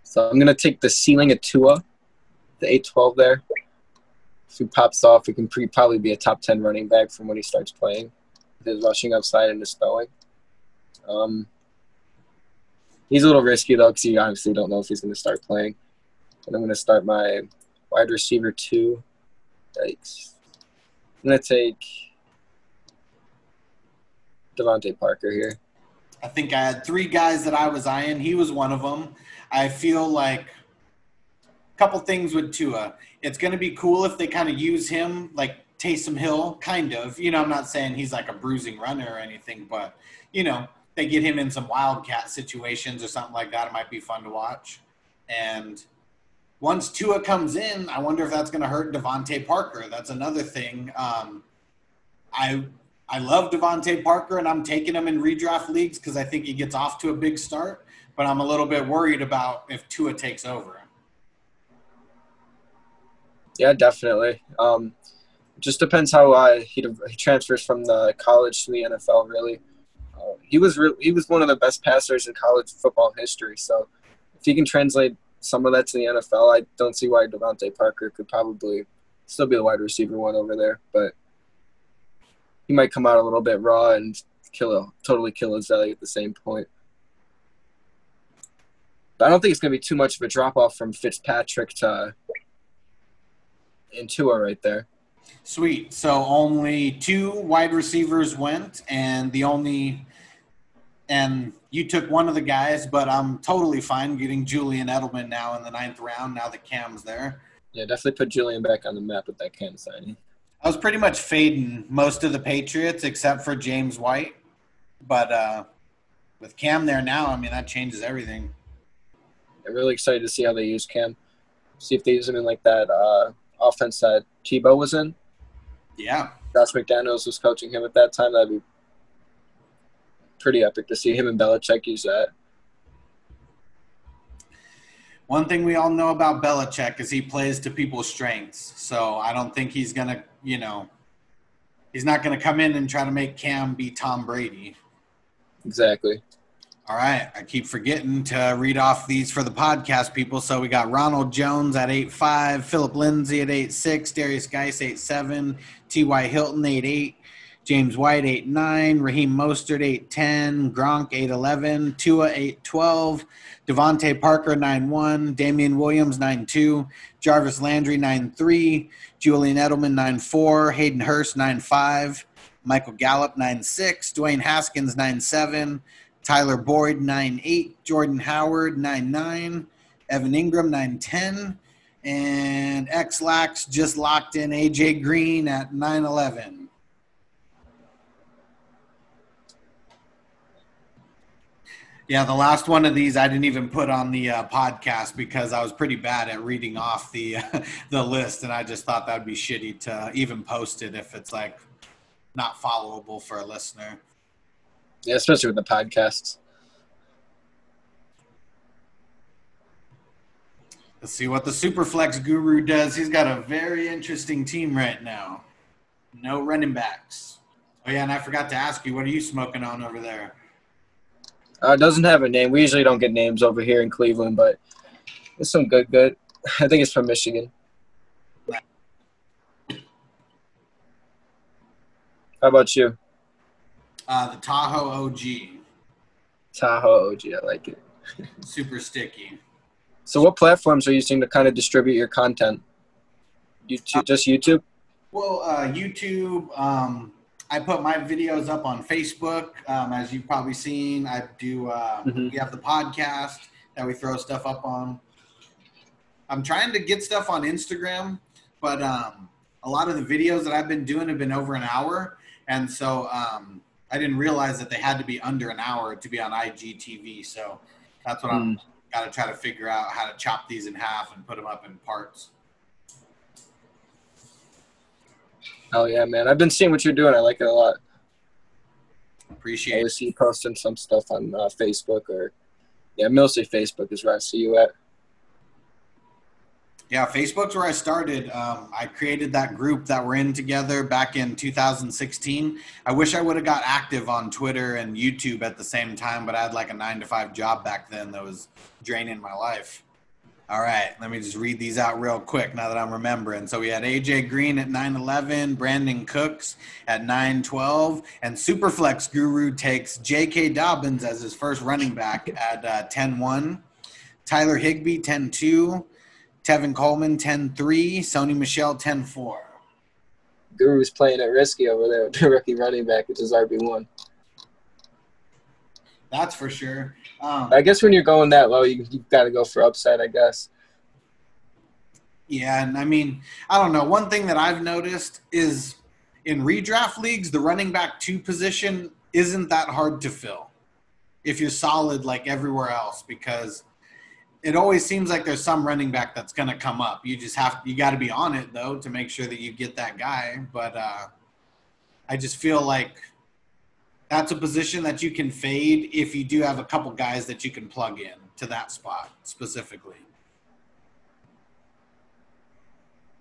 so I'm gonna take the ceiling at Tua, the 812 there. If he pops off, he can pre- probably be a top 10 running back from when he starts playing. His rushing upside and his throwing. Um, he's a little risky though, because you obviously don't know if he's to start playing. And I'm to start my wide receiver two. Yikes. I'm to take DeVante Parker here. I think I had three guys that I was eyeing. He was one of them. I feel like a couple things with Tua. It's going to be cool if they kind of use him like Taysom Hill, kind of. You know, I'm not saying he's like a bruising runner or anything, but you know, they get him in some wildcat situations or something like that. It might be fun to watch. And once Tua comes in, I wonder if that's going to hurt DeVante Parker. That's another thing. Um, I I love DeVante Parker, and I'm taking him in redraft leagues because I think he gets off to a big start but I'm a little bit worried about if Tua takes over. Yeah, definitely. Um, just depends how uh, he, he transfers from the college to the NFL. Really, uh, he was re- he was one of the best passers in college football history. So if he can translate some of that to the NFL, I don't see why DeVante Parker could probably still be the wide receiver one over there. But he might come out a little bit raw and kill a, totally kill his value at the same point. But I don't think it's going to be too much of a drop off from Fitzpatrick to Tua right there. Sweet. So only two wide receivers went, and the only and you took one of the guys, but I'm totally fine getting Julian Edelman now in the ninth round. Now that Cam's there. Yeah, definitely put Julian back on the map with that Cam signing. I was pretty much fading most of the Patriots except for James White, but uh, with Cam there now, I mean that changes everything. I'm really excited to see how they use Cam. See if they use him in like that uh, offense that Tebow was in. Yeah. Josh McDaniels was coaching him at that time. That'd be pretty epic to see him and Belichick use that. One thing we all know about Belichick is he plays to people's strengths. So I don't think he's going to, you know, he's not going to come in and try to make Cam be Tom Brady. Exactly. All right. I keep forgetting to read off these for the podcast people. So we got Ronald Jones at eight five, Phillip Lindsay at eight six, Derrius Guice eight seven, T.Y. Hilton eight eight, James White eight nine, Raheem Mostert eight ten, Gronk eight eleven, Tua eight twelve, DeVante Parker nine one, Damien Williams nine two, Jarvis Landry nine three, Julian Edelman nine four, Hayden Hurst nine five, Michael Gallup nine six, Dwayne Haskins nine seven. Tyler Boyd, 9 8. Jordan Howard, 9 9. Evan Engram, 9'10. And X Lax just locked in AJ Green at 9'11. Yeah, the last one of these I didn't even put on the uh, podcast because I was pretty bad at reading off the the list, and I just thought that'd be shitty to even post it if it's like not followable for a listener. Yeah, especially with the podcasts. Let's see what the Superflex guru does. He's got a very interesting team right now. No running backs. Oh yeah, and I forgot to ask you, what are you smoking on over there? Uh, it doesn't have a name. We usually don't get names over here in Cleveland, but it's some good, good. I think it's from Michigan. How about you? Uh, the Tahoe OG. Tahoe OG, I like it. Super sticky. So, what platforms are you using to kind of distribute your content? YouTube, just YouTube? Well, uh, YouTube. Um, I put my videos up on Facebook. Um, as you've probably seen, I do. Uh, Mhm. We have the podcast that we throw stuff up on. I'm trying to get stuff on Instagram, but um, a lot of the videos that I've been doing have been over an hour, and so um, I didn't realize that they had to be under an hour to be on IGTV. So that's what I'm got to try to figure out how to chop these in half and put them up in parts. Oh, yeah, man. I've been seeing what you're doing. I like it a lot. Appreciate it. always see you posting some stuff on uh, Facebook or, yeah, mostly Facebook is where I see you at. Yeah, Facebook's where I started. Um, I created that group that we're in together back in 2016. I wish I would have got active on Twitter and YouTube at the same time, but I had like a nine to five job back then that was draining my life. All right, let me just read these out real quick now that I'm remembering. So we had AJ Green at 9'11, Brandin Cooks at 9'12, and Superflex Guru takes J.K. Dobbins as his first running back at uh, 10'1, Tyler Higbee 10'2. Tevin Coleman 10 3, Sony Michel 10 4. Guru's playing it risky over there with the rookie running back, which is RB1. That's for sure. Um, I guess when you're going that low, you, you've got to go for upside, I guess. yeah, and I mean, I don't know. One thing that I've noticed is in redraft leagues, the running back two position isn't that hard to fill if you're solid like everywhere else because it always seems like there's some running back that's going to come up. You just have you got to be on it though to make sure that you get that guy. But uh, I just feel like that's a position that you can fade if you do have a couple guys that you can plug in to that spot specifically.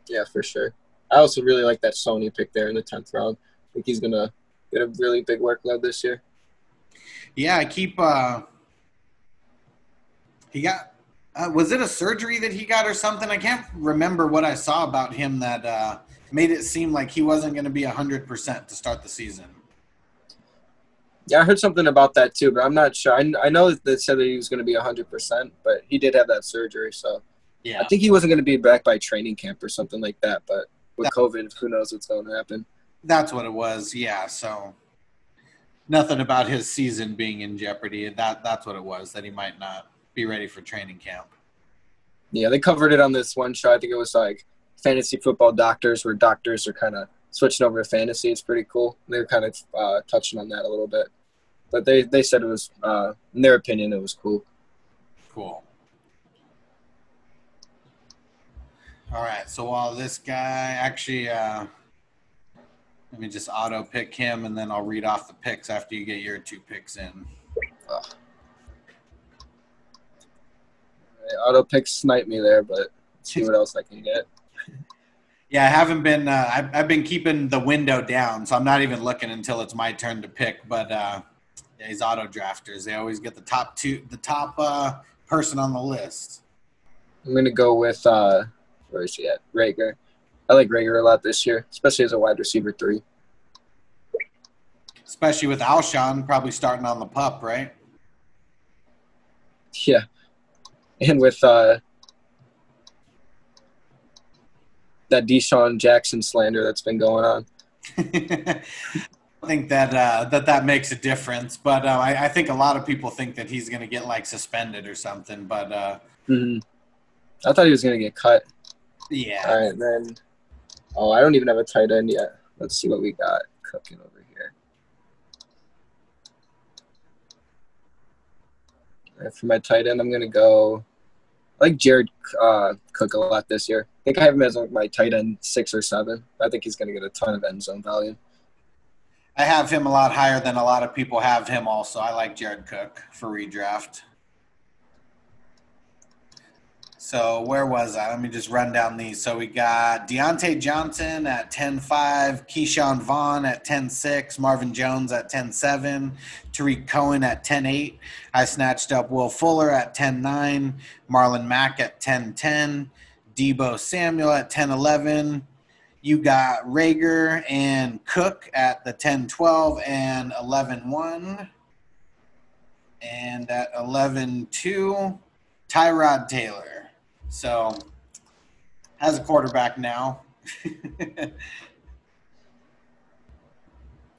Yeah, for sure. I also really like that Sony pick there in the 10th round. I think he's going to get a really big workload this year. Yeah, I keep. Uh, he got. Uh, was it a surgery that he got or something? I can't remember what I saw about him that uh, made it seem like he wasn't going to be hundred percent to start the season. Yeah, I heard something about that too, but I'm not sure. I, I know that they said that he was going to be 100%, but he did have that surgery. So Yeah, I think he wasn't going to be back by training camp or something like that. But with COVID, who knows what's going to happen. that's what it was. Yeah, so nothing about his season being in jeopardy. That that's what it was. That he might not be ready for training camp. Yeah, they covered it on this one show. I think it was like fantasy football doctors, where doctors are kind of switching over to fantasy. It's pretty cool. They were kind of uh, touching on that a little bit, but they they said it was, uh, in their opinion, it was cool. Cool. All right. So while this guy actually, uh, let me just auto pick him, and then I'll read off the picks after you get your two picks in. Auto pick snipe me there, but see what else I can get. Yeah, I haven't been. Uh, I've, I've been keeping the window down, so I'm not even looking until it's my turn to pick. But uh, these auto drafters, they always get the top two, the top uh, person on the list. I'm gonna go with uh, where is he at? Reagor. I like Reagor a lot this year, especially as a wide receiver three. Especially with Alshon probably starting on the pup, right? Yeah, and with uh, that DeSean Jackson slander that's been going on. think that uh, that that makes a difference, but uh, I, I, think a lot of people think that he's going to get like suspended or something. But uh, mm-hmm. I thought he was going to get cut. Yeah. All right, then. Oh, I don't even have a tight end yet. Let's see what we got cooking over here. Right, for my tight end, I'm going to go. I like Jared uh, Cook a lot this year. I think I have him as my tight end six or seven. I think he's going to get a ton of end zone value. I have him a lot higher than a lot of people have him. Also, I like Jared Cook for redraft. So where was I? Let me just run down these. So we got Diontae Johnson at 10-5, Ke'Shawn Vaughn at 10-6, Marvin Jones at 10-7, Tarik Cohen at 10-8. I snatched up Will Fuller at 10-9, Marlon Mack at 10-10, Deebo Samuel at 10-11, you got Reagor and Cook at the 10 12 and 11 1. And at 11 2, Tyrod Taylor. So, has a quarterback now. at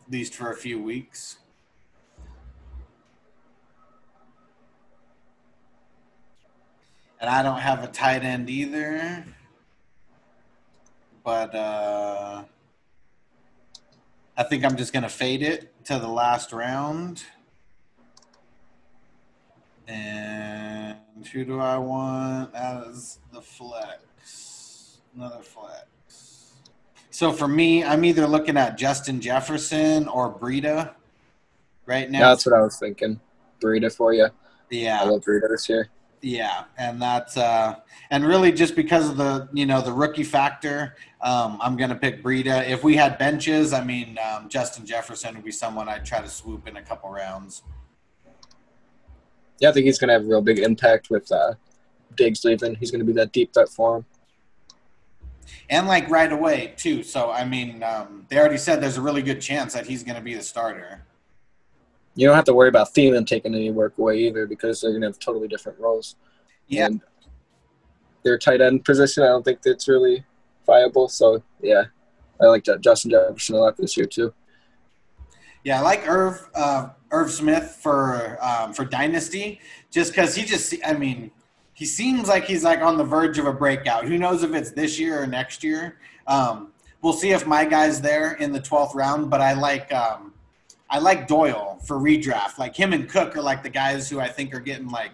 least for a few weeks. And I don't have a tight end either but uh, I think I'm just going to fade it to the last round. And who do I want as the flex? Another flex. So for me, I'm either looking at Justin Jefferson or Breida right now. Yeah, that's what I was thinking. Breida for you. Yeah. I love Breida this year. Yeah, and that's uh, and really just because of the you know the rookie factor, um, I'm going to pick Breida. If we had benches, I mean um, Justin Jefferson would be someone I'd try to swoop in a couple rounds. Yeah, I think he's going to have a real big impact with uh, Diggs leaving. He's going to be that deep threat for him. And like right away too. So I mean, um, they already said there's a really good chance that he's going to be the starter you don't have to worry about Thielen taking any work away either because they're going to have totally different roles. Yeah. And their tight end position, I don't think that's really viable. So, yeah, I like Justin Jefferson a lot this year, too. Yeah, I like Irv, uh, Irv Smith for um, for Dynasty just because he just, I mean, he seems like he's like on the verge of a breakout. Who knows if it's this year or next year? Um, we'll see if my guy's there in the 12th round, but I like. Um, I like Doyle for redraft. Like him and Cook are like the guys who I think are getting like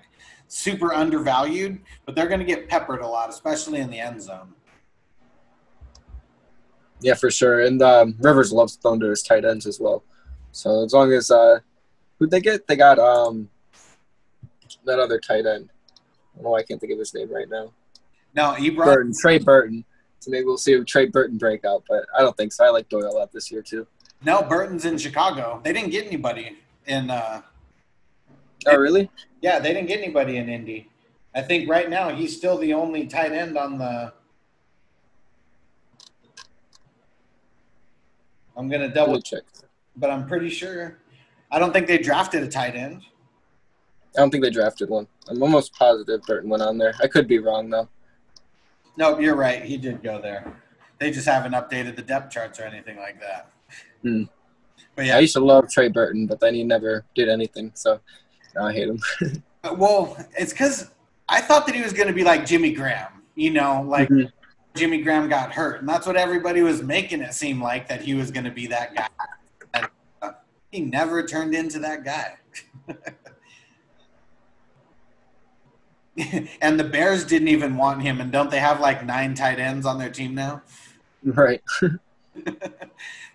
super undervalued, but they're going to get peppered a lot, especially in the end zone. Yeah, for sure. And um, Rivers loves throwing to his tight ends as well. So as long as uh, who they get, they got um, that other tight end. Oh, I can't think of his name right now. No, Ebron. Burton, Trey Burton. So maybe we'll see a Trey Burton breakout, but I don't think so. I like Doyle a lot this year too. No, Burton's in Chicago. They didn't get anybody in. Uh, oh, really? Yeah, they didn't get anybody in Indy. I think right now he's still the only tight end on the. I'm gonna double check, but I'm pretty sure. I don't think they drafted a tight end. I don't think they drafted one. I'm almost positive Burton went on there. I could be wrong though. No, you're right. He did go there. They just haven't updated the depth charts or anything like that. Hmm. But yeah, I used to love Trey Burton, but then he never did anything, so now I hate him. well, it's because I thought that he was going to be like Jimmy Graham, you know, like mm-hmm. Jimmy Graham got hurt, and that's what everybody was making it seem like that he was going to be that guy. And, uh, he never turned into that guy. and the Bears didn't even want him, and don't they have like nine tight ends on their team now? Right.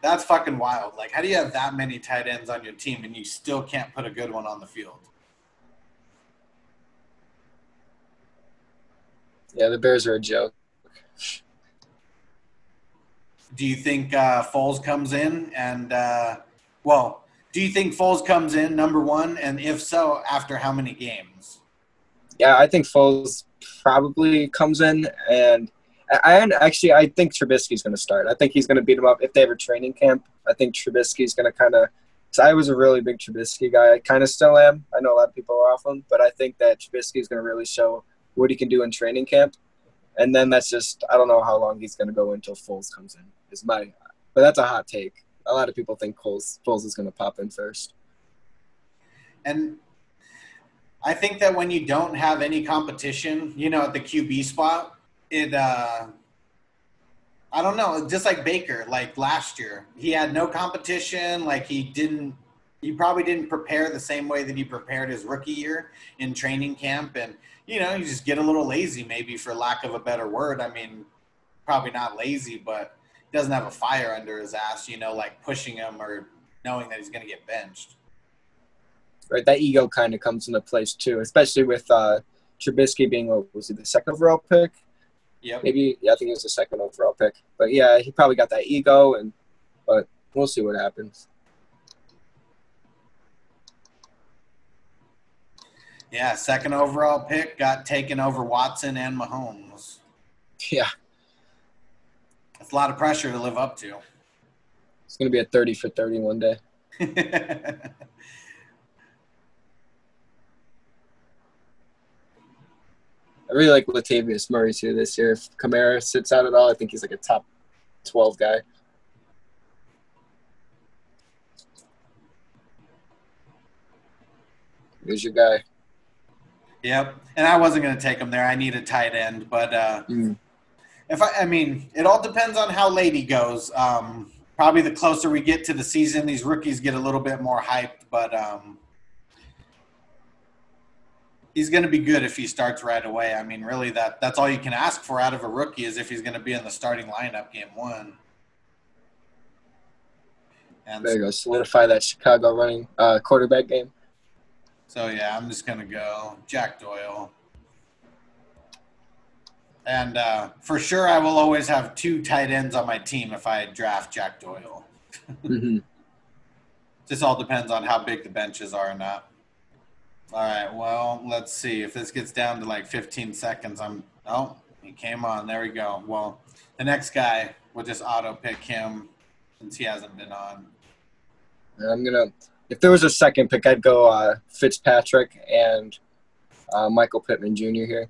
That's fucking wild. Like, how do you have that many tight ends on your team and you still can't put a good one on the field? Yeah, the Bears are a joke. Do you think uh, Foles comes in and, uh, well, do you think Foles comes in number one? And if so, after how many games? Yeah, I think Foles probably comes in and I actually I think Trubisky's going to start. I think he's going to beat him up if they have a training camp. I think Trubisky's going to kind of. I was a really big Trubisky guy. I kind of still am. I know a lot of people are off him, but I think that Trubisky is going to really show what he can do in training camp. And then that's just I don't know how long he's going to go until Foles comes in. Is my, but that's a hot take. a lot of people think Coles Foles is going to pop in first. And I think that when you don't have any competition, you know, at the QB spot, it uh I don't know, just like Baker, like last year, he had no competition. Like he didn't, he probably didn't prepare the same way that he prepared his rookie year in training camp. And, you know, you just get a little lazy, maybe for lack of a better word. I mean, probably not lazy, but doesn't have a fire under his ass, you know, like pushing him or knowing that he's going to get benched. Right. That ego kind of comes into place too, especially with uh, Trubisky being, what was he, the second overall pick? Yep. Maybe yeah, I think he was the second overall pick. But yeah, he probably got that ego, and but we'll see what happens. Yeah, second overall pick got taken over Watson and Mahomes. Yeah, That's a lot of pressure to live up to. it's gonna be a thirty for thirty one day. I really like Latavius Murray too this year. If Kamara sits out at all, I think he's like a top twelve guy. Here's your guy. yep. And I wasn't going to take him there. I need a tight end, but uh, Mm. if I, I mean, it all depends on how late he goes. Um, probably the closer we get to the season, these rookies get a little bit more hyped, but um, he's going to be good if he starts right away. I mean, really, that that's all you can ask for out of a rookie is if he's going to be in the starting lineup game one. And There you go. Solidify that Chicago running uh, quarterback game. So yeah, I'm just gonna go Jack Doyle. And uh, for sure, I will always have two tight ends on my team if I draft Jack Doyle. Mhm. Just all depends on how big the benches are or not. All right, well, let's see. If this gets down to like 15 seconds, I'm. Oh, he came on. There we go. Well, the next guy, we'll just auto pick him since he hasn't been on. I'm gonna. If there was a second pick, I'd go uh, Fitzpatrick and uh, Michael Pittman Jr. here.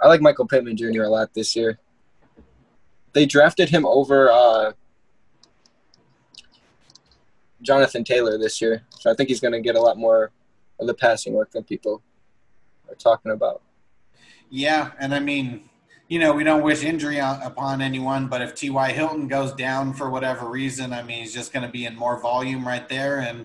I like Michael Pittman Jr. a lot this year. They drafted him over uh, Jonathan Taylor this year, so I think he's gonna get a lot more of the passing work that people are talking about. Yeah, and I mean, you know, we don't wish injury upon anyone, but if T.Y. Hilton goes down for whatever reason, I mean, he's just going to be in more volume right there. And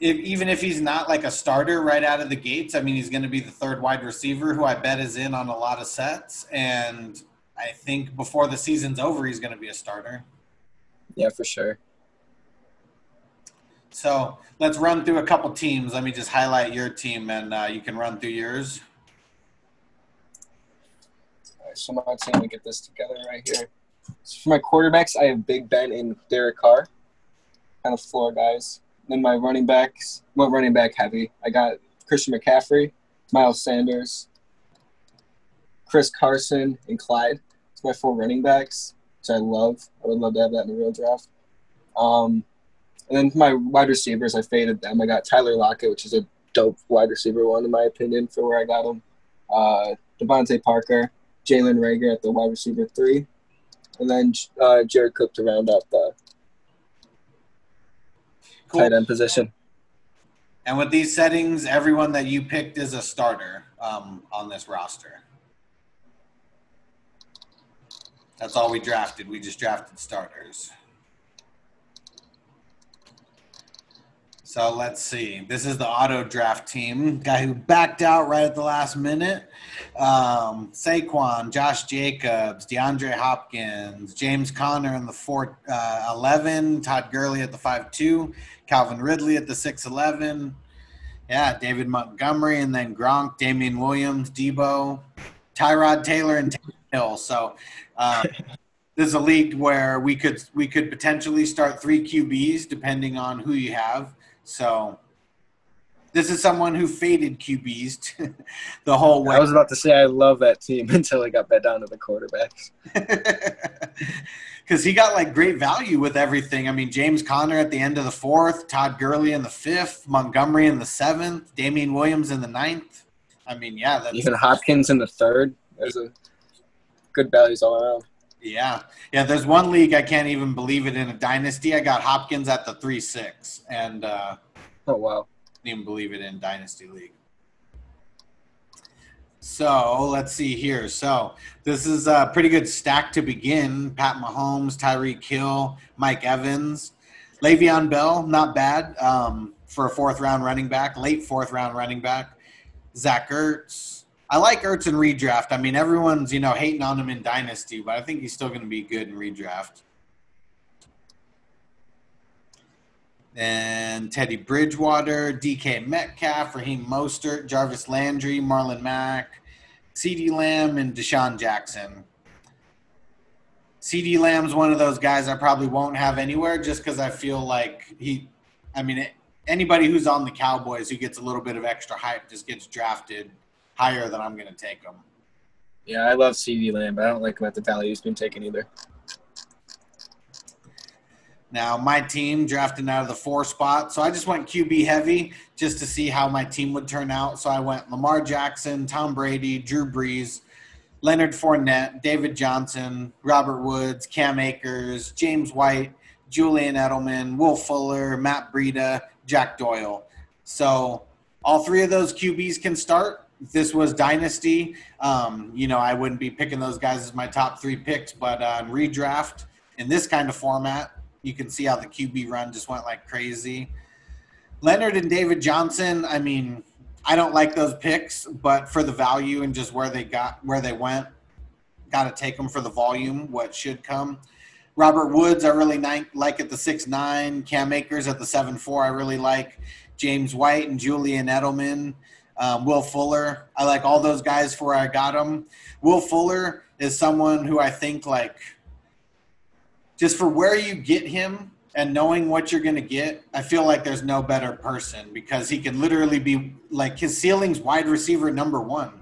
if, even if he's not like a starter right out of the gates, I mean, he's going to be the third wide receiver who I bet is in on a lot of sets. And I think before the season's over, he's going to be a starter. Yeah, for sure. So let's run through a couple teams. Let me just highlight your team, and uh, you can run through yours. All right, so my team to get this together right here. So for my quarterbacks, I have Big Ben and Derek Carr, kind of floor guys. Then my running backs, what running back heavy? I got Christian McCaffrey, Miles Sanders, Chris Carson, and Clyde. It's my four running backs, which I love. I would love to have that in the real draft. Um, and then my wide receivers, I faded them. I got Tyler Lockett, which is a dope wide receiver one in my opinion for where I got him. Uh, DeVante Parker, Jalen Reagor at the wide receiver three, and then uh, Jared Cook to round out the Cool. tight end position. And with these settings, everyone that you picked is a starter um, on this roster. That's all we drafted. We just drafted starters. So let's see. This is the auto draft team. Guy who backed out right at the last minute. Um, Saquon, Josh Jacobs, DeAndre Hopkins, James Conner in the 4 uh, 11, Todd Gurley at the 5 2, Calvin Ridley at the 6 11. Yeah, David Montgomery and then Gronk, Damien Williams, Deebo, Tyrod Taylor, and Hill. So um, this is a league where we could we could potentially start three QBs depending on who you have. So this is someone who faded QBs the whole way. I was about to say I love that team until I got bet down to the quarterbacks. because he got like great value with everything. I mean, James Conner at the end of the fourth, Todd Gurley in the fifth, Montgomery in the seventh, Damien Williams in the ninth. I mean, yeah, that's Even Hopkins in the third. There's a good values all around. Yeah, yeah. There's one league I can't even believe it in a dynasty. I got Hopkins at the three six, and uh, Oh wow. didn't even believe it in dynasty league. So let's see here. So this is a pretty good stack to begin. Pat Mahomes, Tyreek Hill, Mike Evans, Le'Veon Bell, not bad um, for a fourth round running back, late fourth round running back. Zach Ertz. I like Ertz in redraft. I mean, everyone's you know hating on him in dynasty, but I think he's still going to be good in redraft. And Teddy Bridgewater, DK Metcalf, Raheem Mostert, Jarvis Landry, Marlon Mack, CeeDee Lamb, and DeSean Jackson. CeeDee Lamb's one of those guys I probably won't have anywhere just because I feel like he, I mean, anybody who's on the Cowboys who gets a little bit of extra hype just gets drafted higher than I'm going to take them. Yeah, I love CeeDee Lamb, but I don't like him at the value he's been taken either. Now, my team drafted out of the four spot, so I just went QB heavy just to see how my team would turn out. So I went Lamar Jackson, Tom Brady, Drew Brees, Leonard Fournette, David Johnson, Robert Woods, Cam Akers, James White, Julian Edelman, Will Fuller, Matt Breida, Jack Doyle. So all three of those QBs can start. This was dynasty. Um, you know, I wouldn't be picking those guys as my top three picks, but uh, redraft in this kind of format, you can see how the QB run just went like crazy. Leonard and David Johnson, I mean, I don't like those picks, but for the value and just where they got where they went, got to take them for the volume, what should come. Robert Woods, I really like at the six nine. Cam Akers at the seven four, I really like. James White and Julian Edelman, um, Will Fuller, I like all those guys for where I got them. Will Fuller is someone who I think like just for where you get him and knowing what you're going to get, I feel like there's no better person because he can literally be like his ceiling's wide receiver number one.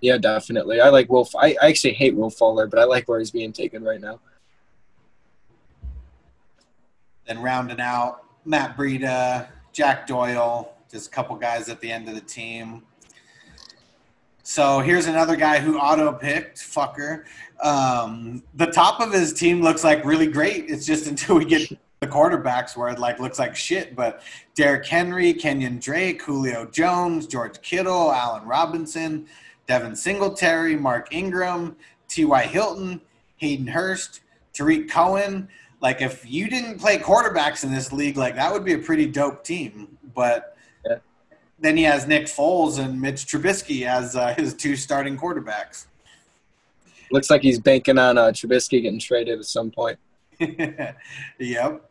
Yeah, definitely. I like Wolf. I, I actually hate Will Fuller, but I like where he's being taken right now. Then rounding out Matt Breida, Jack Doyle, just a couple guys at the end of the team. So here's another guy who auto picked, fucker. Um, the top of his team looks like really great. It's just until we get the quarterbacks where it like looks like shit. But Derrick Henry, Kenyan Drake, Julio Jones, George Kittle, Allen Robinson, Devin Singletary, Mark Ingram, T.Y. Hilton, Hayden Hurst, Tarik Cohen. Like if you didn't play quarterbacks in this league, like that would be a pretty dope team. But then he has Nick Foles and Mitch Trubisky as uh, his two starting quarterbacks. Looks like he's banking on uh, Trubisky getting traded at some point. yep.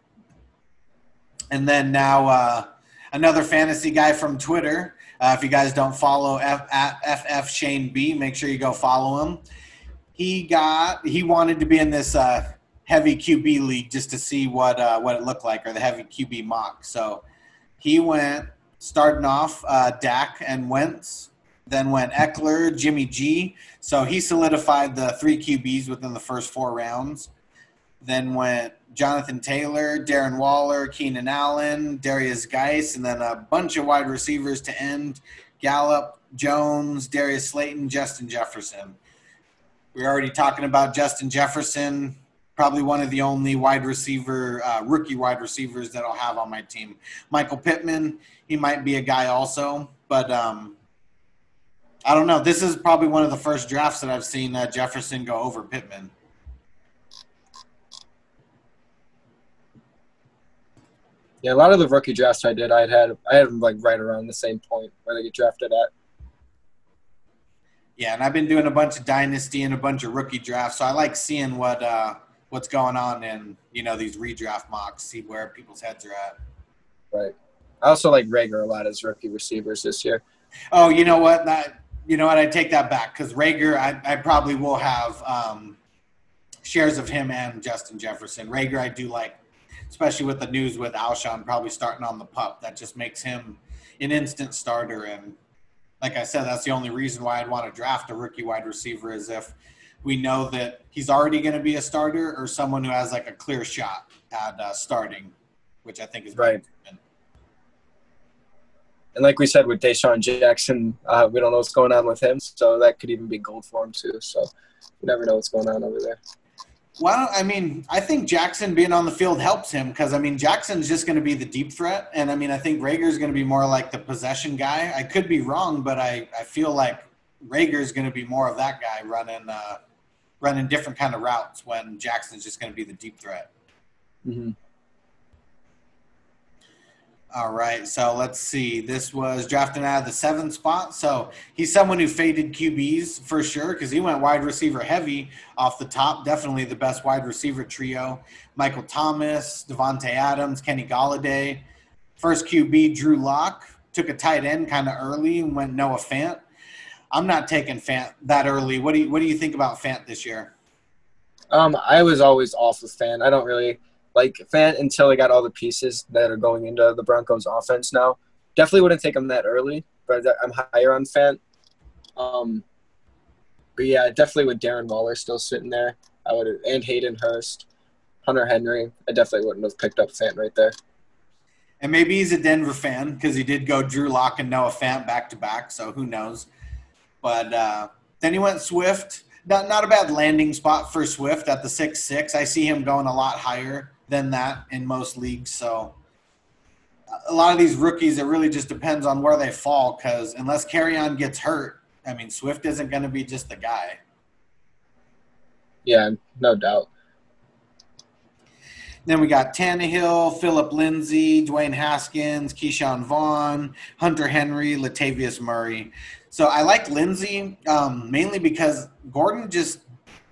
And then now uh, another fantasy guy from Twitter. Uh, if you guys don't follow F- at FF Shane B, make sure you go follow him. He got he wanted to be in this uh, heavy QB league just to see what uh, what it looked like or the heavy QB mock. So he went starting off uh, Dak and Wentz. Then went Ekeler, Jimmy G. So he solidified the three QBs within the first four rounds. Then went Jonathan Taylor, Darren Waller, Keenan Allen, Derrius Guice, and then a bunch of wide receivers to end Gallup, Jones, Darius Slayton, Justin Jefferson. We are already talking about Justin Jefferson probably one of the only wide receiver, uh, rookie wide receivers that I'll have on my team. Michael Pittman, he might be a guy also, but um, I don't know. This is probably one of the first drafts that I've seen uh, Jefferson go over Pittman. Yeah, a lot of the rookie drafts I did, I had I had them like right around the same point where they get drafted at. Yeah, and I've been doing a bunch of dynasty and a bunch of rookie drafts, so I like seeing what uh, what's going on in you know these redraft mocks, see where people's heads are at. Right. I also like Reagor a lot as rookie receivers this year. Oh, you know what? That you know what? I take that back because Reagor, I, I probably will have um, shares of him and Justin Jefferson. Reagor, I do like, especially with the news with Alshon probably starting on the pup. That just makes him an instant starter. And like I said, that's the only reason why I'd want to draft a rookie wide receiver is if we know that he's already going to be a starter or someone who has like a clear shot at uh, starting, which I think is right. and like we said with DeSean Jackson, uh, we don't know what's going on with him, so that could even be gold for him too. So you never know what's going on over there. Well, I mean, I think Jackson being on the field helps him because I mean Jackson's just going to be the deep threat, and I mean I think Reagor's going to be more like the possession guy. I could be wrong, but I, I feel like Reagor's going to be more of that guy running uh, running different kind of routes when Jackson's just going to be the deep threat. Mm-hmm. All right, so let's see. This was drafted out of the seventh spot. So he's someone who faded QBs for sure because he went wide receiver heavy off the top. Definitely the best wide receiver trio. Michael Thomas, Davante Adams, Kenny Golladay. First QB, Drew Lock. Took a tight end kind of early and went Noah Fant. I'm not taking Fant that early. What do you What do you think about Fant this year? Um, I was always off with Fant. I don't really like Fant until I got all the pieces that are going into the Broncos offense now. Definitely wouldn't take him that early, but I'm higher on Fant. Um, but yeah, definitely with Darren Waller still sitting there, I would and Hayden Hurst, Hunter Henry. I definitely wouldn't have picked up Fant right there. And maybe he's a Denver fan because he did go Drew Lock and Noah Fant back to back. So who knows? But uh, then he went Swift. Not, not a bad landing spot for Swift at the six six. I see him going a lot higher than that in most leagues. So a lot of these rookies, it really just depends on where they fall. Because unless Kerryon gets hurt, I mean, Swift isn't going to be just the guy. Yeah, no doubt. Then we got Tannehill, Phillip Lindsay, Dwayne Haskins, Ke'Shawn Vaughn, Hunter Henry, Latavius Murray. So I like Lindsay um, mainly because Gordon just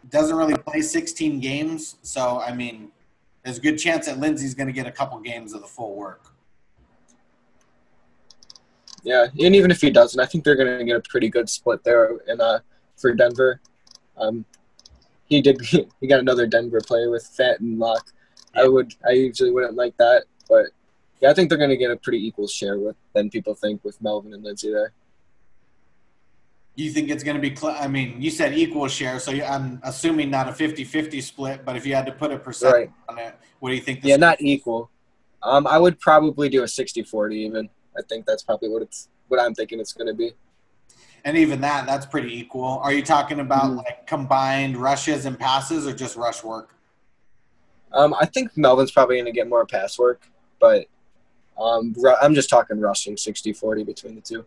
doesn't really play 16 games. So I mean, there's a good chance that Lindsay's going to get a couple games of the full work. Yeah, and even if he doesn't, I think they're going to get a pretty good split there in uh for Denver. Um, he did he got another Denver player with Fant and Lock. I would I usually wouldn't like that, but yeah, I think they're going to get a pretty equal share with than people think with Melvin and Lindsay there. You think it's going to be? Cl- I mean, you said equal share, so I'm assuming not a 50-50 split. But if you had to put a percent right. on it, what do you think? yeah, not equal. Um, I would probably do a 60-40 even. I think that's probably what it's what I'm thinking it's going to be. And even that, that's pretty equal. Are you talking about mm-hmm. like combined rushes and passes, or just rush work? Um, I think Melvin's probably going to get more pass work, but um, I'm just talking rushing 60-40 between the two.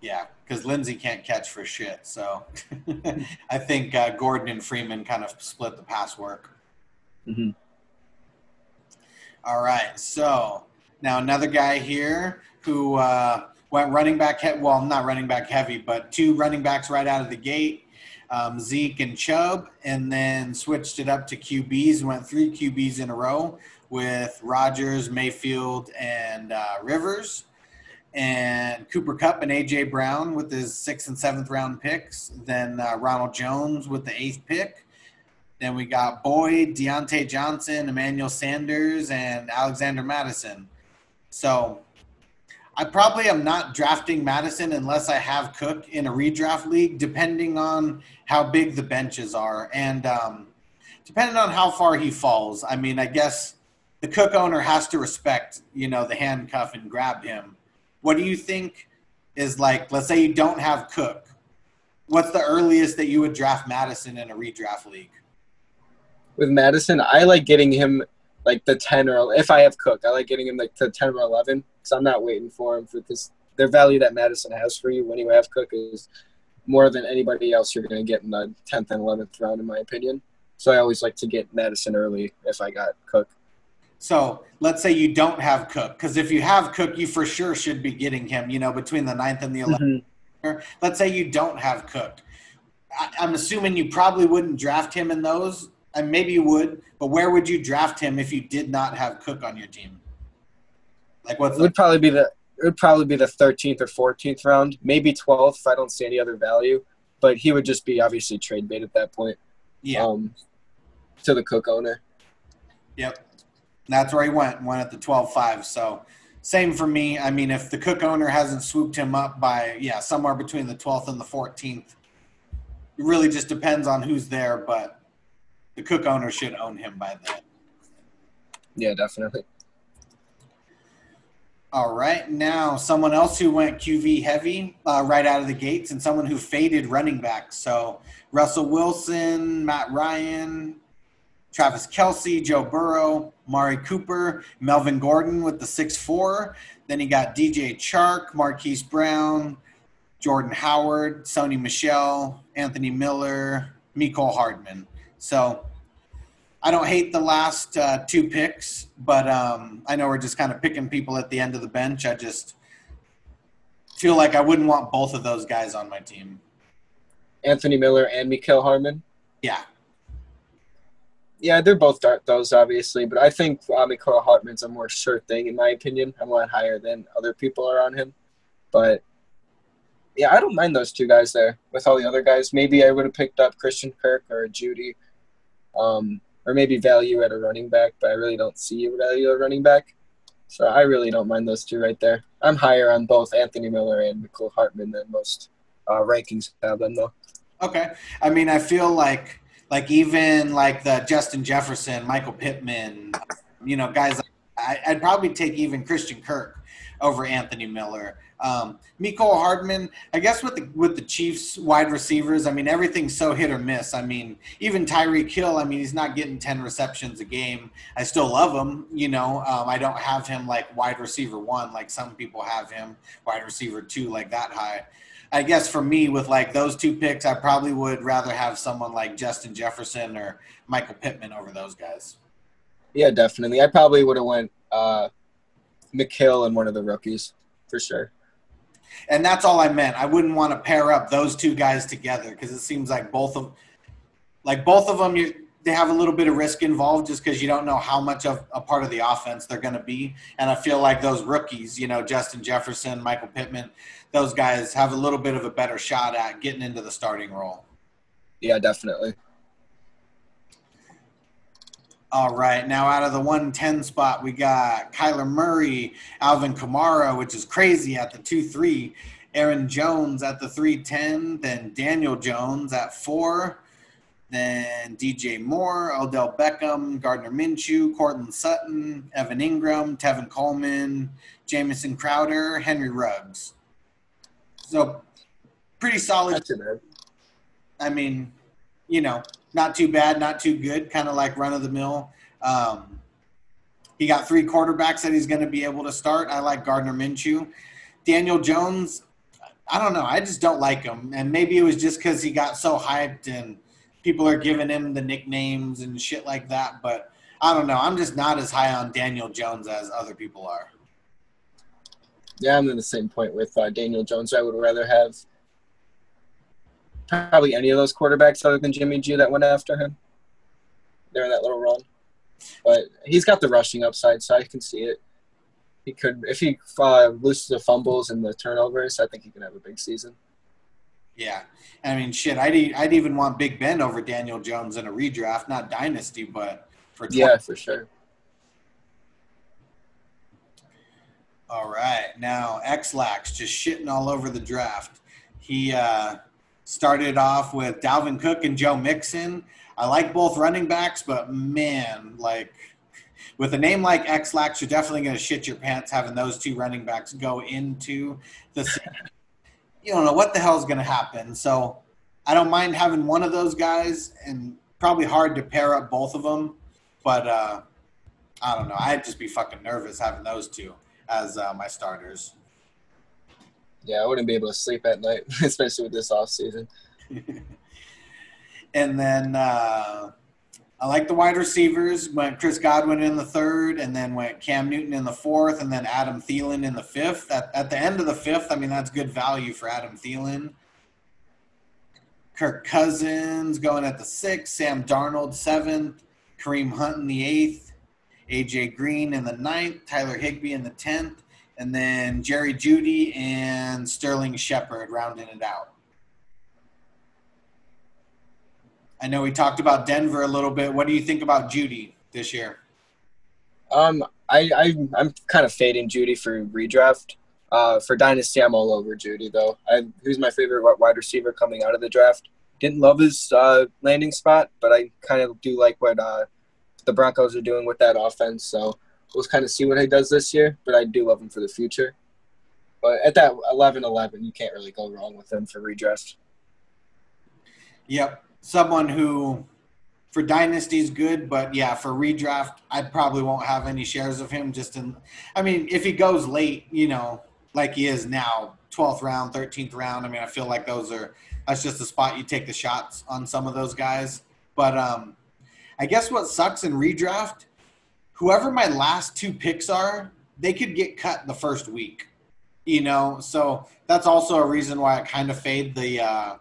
Yeah, because Lindsay can't catch for shit. So I think uh, Gordon and Freeman kind of split the pass work. Mm-hmm. All right. So now another guy here who uh, went running back, he- well, not running back heavy, but two running backs right out of the gate. Um, Zeke and Chubb, and then switched it up to QBs. Went three QBs in a row with Rodgers, Mayfield, and uh, Rivers and Cooper Kupp and AJ Brown with his sixth and seventh round picks. Then uh, Ronald Jones with the eighth pick. Then we got Boyd, Diontae Johnson, Emmanuel Sanders, and Alexander Mattison. So I probably am not drafting Madison unless I have Cook in a redraft league, depending on how big the benches are and um, depending on how far he falls. I mean, I guess the Cook owner has to respect, you know, the handcuff and grab him what do you think is like? Let's say you don't have Cook. What's the earliest that you would draft Mattison in a redraft league? With Mattison, I like getting him like the ten or if I have Cook, I like getting him like the ten or eleven because I'm not waiting for him for this. The value that Mattison has for you when you have Cook is more than anybody else you're going to get in the tenth and eleventh round, in my opinion. So I always like to get Mattison early if I got Cook. So let's say you don't have Cook, because if you have Cook, you for sure should be getting him. You know, between the ninth and the 11th. Mm-hmm. Let's say you don't have Cook. I, am assuming you probably wouldn't draft him in those, and maybe you would. But where would you draft him if you did not have Cook on your team? Like what? It would probably be the it would probably be the 13th or 14th round, maybe 12th if I don't see any other value. But he would just be obviously trade bait at that point. Yeah. Um, to the Cook owner. Yep. That's where he went, went at the 12 5. So, same for me. I mean, if the Cook owner hasn't swooped him up by, yeah, somewhere between the 12th and the 14th, it really just depends on who's there, but the Cook owner should own him by then. Yeah, definitely. All right, now someone else who went QB heavy uh, right out of the gates, and someone who faded running back. So Russell Wilson, Matt Ryan, Travis Kelce, Joe Burrow, Mari Cooper, Melvin Gordon with the six four. Then he got DJ Chark, Marquise Brown, Jordan Howard, Sony Michel, Anthony Miller, Mecole Hardman. So I don't hate the last uh, two picks, but um, I know we're just kind of picking people at the end of the bench. I just feel like I wouldn't want both of those guys on my team. Anthony Miller and Mecole Hardman. Yeah. Yeah, they're both dark those obviously, but I think uh, Mecole Hardman's a more sure thing in my opinion. I'm a lot higher than other people are on him, but yeah, I don't mind those two guys there with all the other guys. Maybe I would have picked up Christian Kirk or Jeudy, Um, or maybe value at a running back, but I really don't see value at a running back. So I really don't mind those two right there. I'm higher on both Anthony Miller and Mecole Hardman than most uh, rankings have them though. Okay, I mean I feel like like even like the Justin Jefferson, Michael Pittman, you know, guys. I, I'd probably take even Christian Kirk over Anthony Miller. Um, Mecole Hardman, I guess with the with the Chiefs wide receivers, I mean everything's so hit or miss. I mean even Tyreek Hill, I mean he's not getting ten receptions a game. I still love him, you know. Um, I don't have him like wide receiver one like some people have him, wide receiver two like that high. I guess for me with like those two picks, I probably would rather have someone like Justin Jefferson or Michael Pittman over those guys. Yeah, definitely. I probably would have went uh, McHill and one of the rookies for sure and that's all I meant. I wouldn't want to pair up those two guys together because it seems like both of, like both of them, you they have a little bit of risk involved just because you don't know how much of a part of the offense they're going to be. And I feel like those rookies, you know, Justin Jefferson, Michael Pittman, those guys have a little bit of a better shot at getting into the starting role. Yeah, definitely. All right. Now, out of the 110 spot, we got Kyler Murray, Alvin Kamara, which is crazy at the 2 3, Aaron Jones at the 310, then Daniel Jones at 4, then DJ Moore, Odell Beckham, Gardner Minshew, Courtland Sutton, Evan Engram, Tevin Coleman, Jamison Crowder, Henry Ruggs. So, pretty solid. I mean, you know, not too bad, not too good, kind of like run of the mill. Um, he got three quarterbacks that he's going to be able to start. I like Gardner Minshew. Daniel Jones, I don't know. I just don't like him. And maybe it was just because he got so hyped and people are giving him the nicknames and shit like that. But I don't know. I'm just not as high on Daniel Jones as other people are. Yeah, I'm in the same point with uh, Daniel Jones. I would rather have probably any of those quarterbacks other than Jimmy G that went after him during that little run. But he's got the rushing upside, so I can see it. He could, if he uh, loses the fumbles and the turnovers, I think he can have a big season. Yeah, I mean, shit, I'd I'd even want Big Ben over Daniel Jones in a redraft, not dynasty, but for 20. yeah, for sure. All right, now Xlax just shitting all over the draft. He uh, started off with Dalvin Cook and Joe Mixon. I like both running backs, but man, like with a name like Xlax, you're definitely going to shit your pants having those two running backs go into the. You don't know what the hell is going to happen. So I don't mind having one of those guys, and probably hard to pair up both of them. But uh, I don't know. I'd just be fucking nervous having those two as uh, my starters. Yeah, I wouldn't be able to sleep at night, especially with this off season. and then uh, I like the wide receivers. Went Chris Godwin in the third, and then went Cam Newton in the fourth, and then Adam Thielen in the fifth. At, at the end of the fifth, I mean that's good value for Adam Thielen. Kirk Cousins going at the sixth, Sam Darnold seventh, Kareem Hunt in the eighth, AJ Green in the ninth, Tyler Higbee in the tenth, and then Jerry Jeudy and Sterling Shepard rounding it out. I know we talked about Denver a little bit. What do you think about Jeudy this year? Um, I, I I'm kind of fading Jeudy for redraft. Uh, for dynasty, I'm all over Jeudy though. I, who's my favorite wide receiver coming out of the draft? Didn't love his uh, landing spot, but I kind of do like what uh, the Broncos are doing with that offense. So we'll kind of see what he does this year. But I do love him for the future. But at that 11-11, you can't really go wrong with him for redraft. Yep, someone who for dynasty is good, but yeah, for redraft, I probably won't have any shares of him. Just in, I mean, if he goes late, you know, like he is now, twelfth round, thirteenth round. I mean, I feel like those are that's just the spot you take the shots on some of those guys. But um, I guess what sucks in redraft, whoever my last two picks are, they could get cut the first week. You know, so that's also a reason why I kind of fade the uh,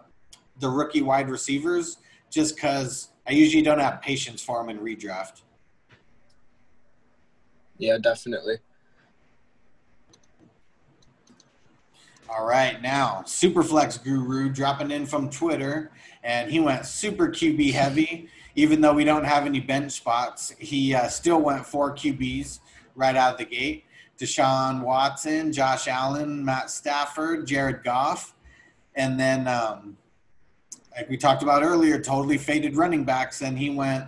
the rookie wide receivers, just because I usually don't have patience for them in redraft. Yeah, definitely. All right, now Superflex Guru dropping in from Twitter, and he went super QB heavy. Even though we don't have any bench spots, he uh, still went four QBs right out of the gate. Deshaun Watson, Josh Allen, Matt Stafford, Jared Goff, and then um, like we talked about earlier, totally faded running backs, and he went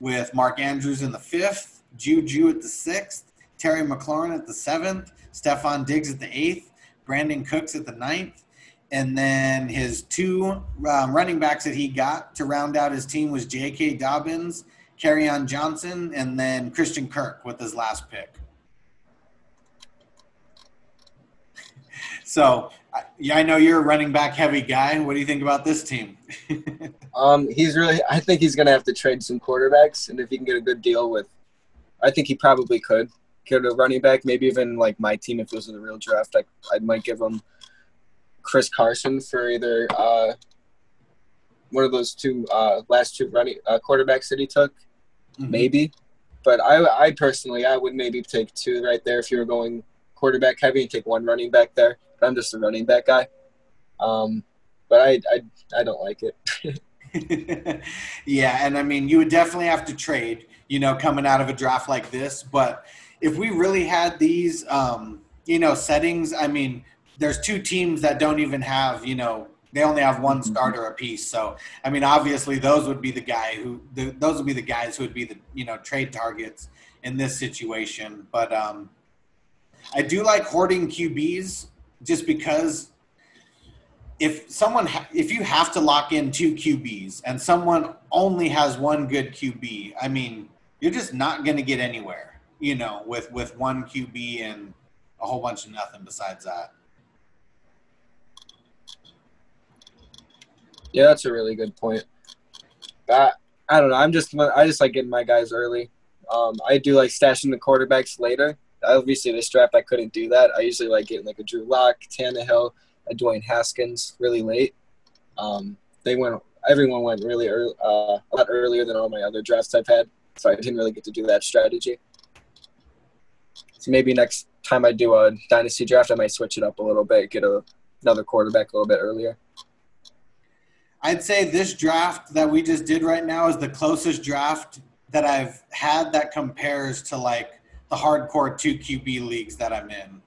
with Mark Andrews in the fifth, Juju at the sixth, Terry McLaurin at the seventh, Stefon Diggs at the eighth, Brandin Cooks at the ninth, and then his two um, running backs that he got to round out his team was J.K. Dobbins, on Johnson, and then Christian Kirk with his last pick. So, yeah, I know you're a running back heavy guy. What do you think about this team? um, he's really. I think he's going to have to trade some quarterbacks, and if he can get a good deal with, I think he probably could get a running back. Maybe even like my team, if it was in the real draft, I I might give him Chris Carson for either uh, one of those two uh, last two running uh, quarterbacks that he took, mm-hmm. maybe. But I, I personally, I would maybe take two right there if you were going quarterback heavy and take one running back there. I'm just a running back guy. Um, but I, I, I don't like it. yeah, and I mean, you would definitely have to trade, you know, coming out of a draft like this. But if we really had these, um, you know, settings, I mean, there's two teams that don't even have, you know, they only have one mm-hmm. starter apiece. So, I mean, obviously, those would be the guy who, the, those would be the guys who would be the, you know, trade targets in this situation. But um, I do like hoarding QBs just because if someone ha- if you have to lock in two QBs and someone only has one good QB, I mean, you're just not going to get anywhere, you know, with with one QB and a whole bunch of nothing besides that. Yeah, that's a really good point. I, I don't know. I'm just I just like getting my guys early. Um, I do like stashing the quarterbacks later obviously this draft I couldn't do that. I usually like getting like a Drew Lock, Tannehill, a Dwayne Haskins really late. Um, they went. Everyone went really early, uh, a lot earlier than all my other drafts I've had, so I didn't really get to do that strategy. So maybe next time I do a dynasty draft, I might switch it up a little bit, get a, another quarterback a little bit earlier. I'd say this draft that we just did right now is the closest draft that I've had that compares to like the hardcore two QB leagues that I'm in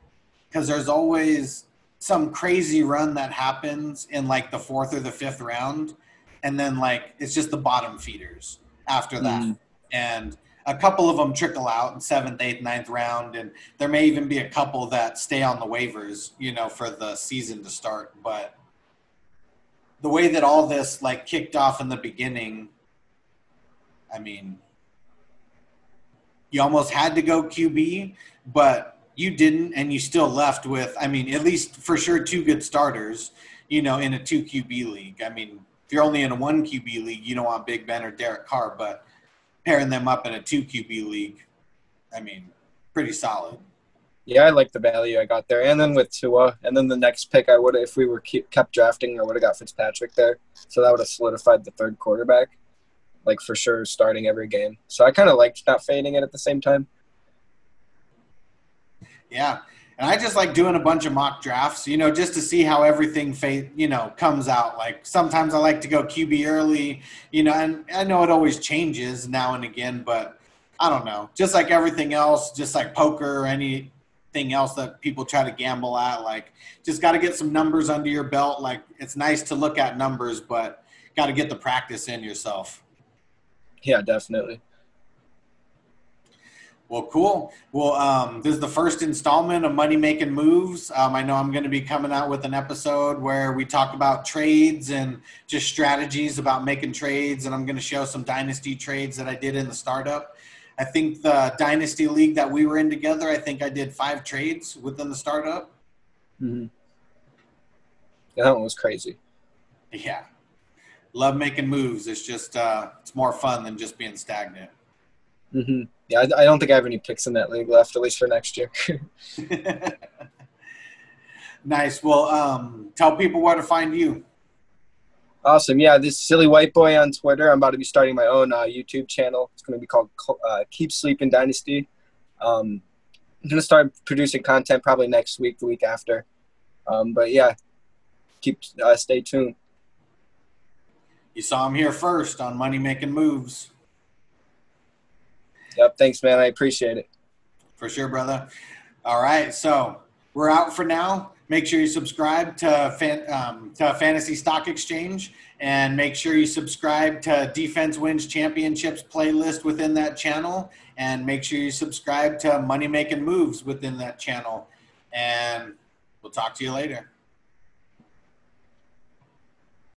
because there's always some crazy run that happens in like the fourth or the fifth round, and then like it's just the bottom feeders after that, mm. and a couple of them trickle out in seventh, eighth, ninth round, and there may even be a couple that stay on the waivers, you know, for the season to start. But the way that all this like kicked off in the beginning, I mean, you almost had to go QB, but you didn't, and you still left with, I mean, at least for sure two good starters, you know, in a two QB league. I mean, if you're only in a one QB league, you don't want Big Ben or Derek Carr, but pairing them up in a two QB league, I mean, pretty solid. Yeah, I like the value I got there, and then with Tua, and then the next pick I would, if we were kept drafting, I would have got Fitzpatrick there, so that would have solidified the third quarterback like for sure starting every game. So I kind of liked not fading it at the same time. Yeah. And I just like doing a bunch of mock drafts, you know, just to see how everything, fade, you know, comes out. Like sometimes I like to go QB early, you know, and I know it always changes now and again, but I don't know. Just like everything else, just like poker or anything else that people try to gamble at, like just got to get some numbers under your belt. Like it's nice to look at numbers, but got to get the practice in yourself. Yeah, definitely. Well, cool. Well, um, this is the first installment of Money Making Moves. Um, I know I'm going to be coming out with an episode where we talk about trades and just strategies about making trades, and I'm going to show some dynasty trades that I did in the startup. I think the dynasty league that we were in together, I think I did five trades within the startup. Mm-hmm. Yeah, that one was crazy. Yeah, love making moves. It's just uh, it's more fun than just being stagnant. Mm-hmm. Yeah, I, I, don't think I have any picks in that league left, at least for next year. nice. Well, um, tell people where to find you. Awesome. Yeah, this silly white boy on Twitter. I'm about to be starting my own uh, YouTube channel. It's going to be called uh, Keep Sleeping Dynasty. Um, I'm going to start producing content probably next week, the week after. Um, but yeah, keep uh, stay tuned. You saw him here first on Money Making Moves. Yep. Thanks, man. I appreciate it. For sure, brother. All right. So we're out for now. Make sure you subscribe to, fan, um, to Fantasy Stock Exchange and make sure you subscribe to Defense Wins Championships playlist within that channel. And make sure you subscribe to Money Making Moves within that channel. And we'll talk to you later.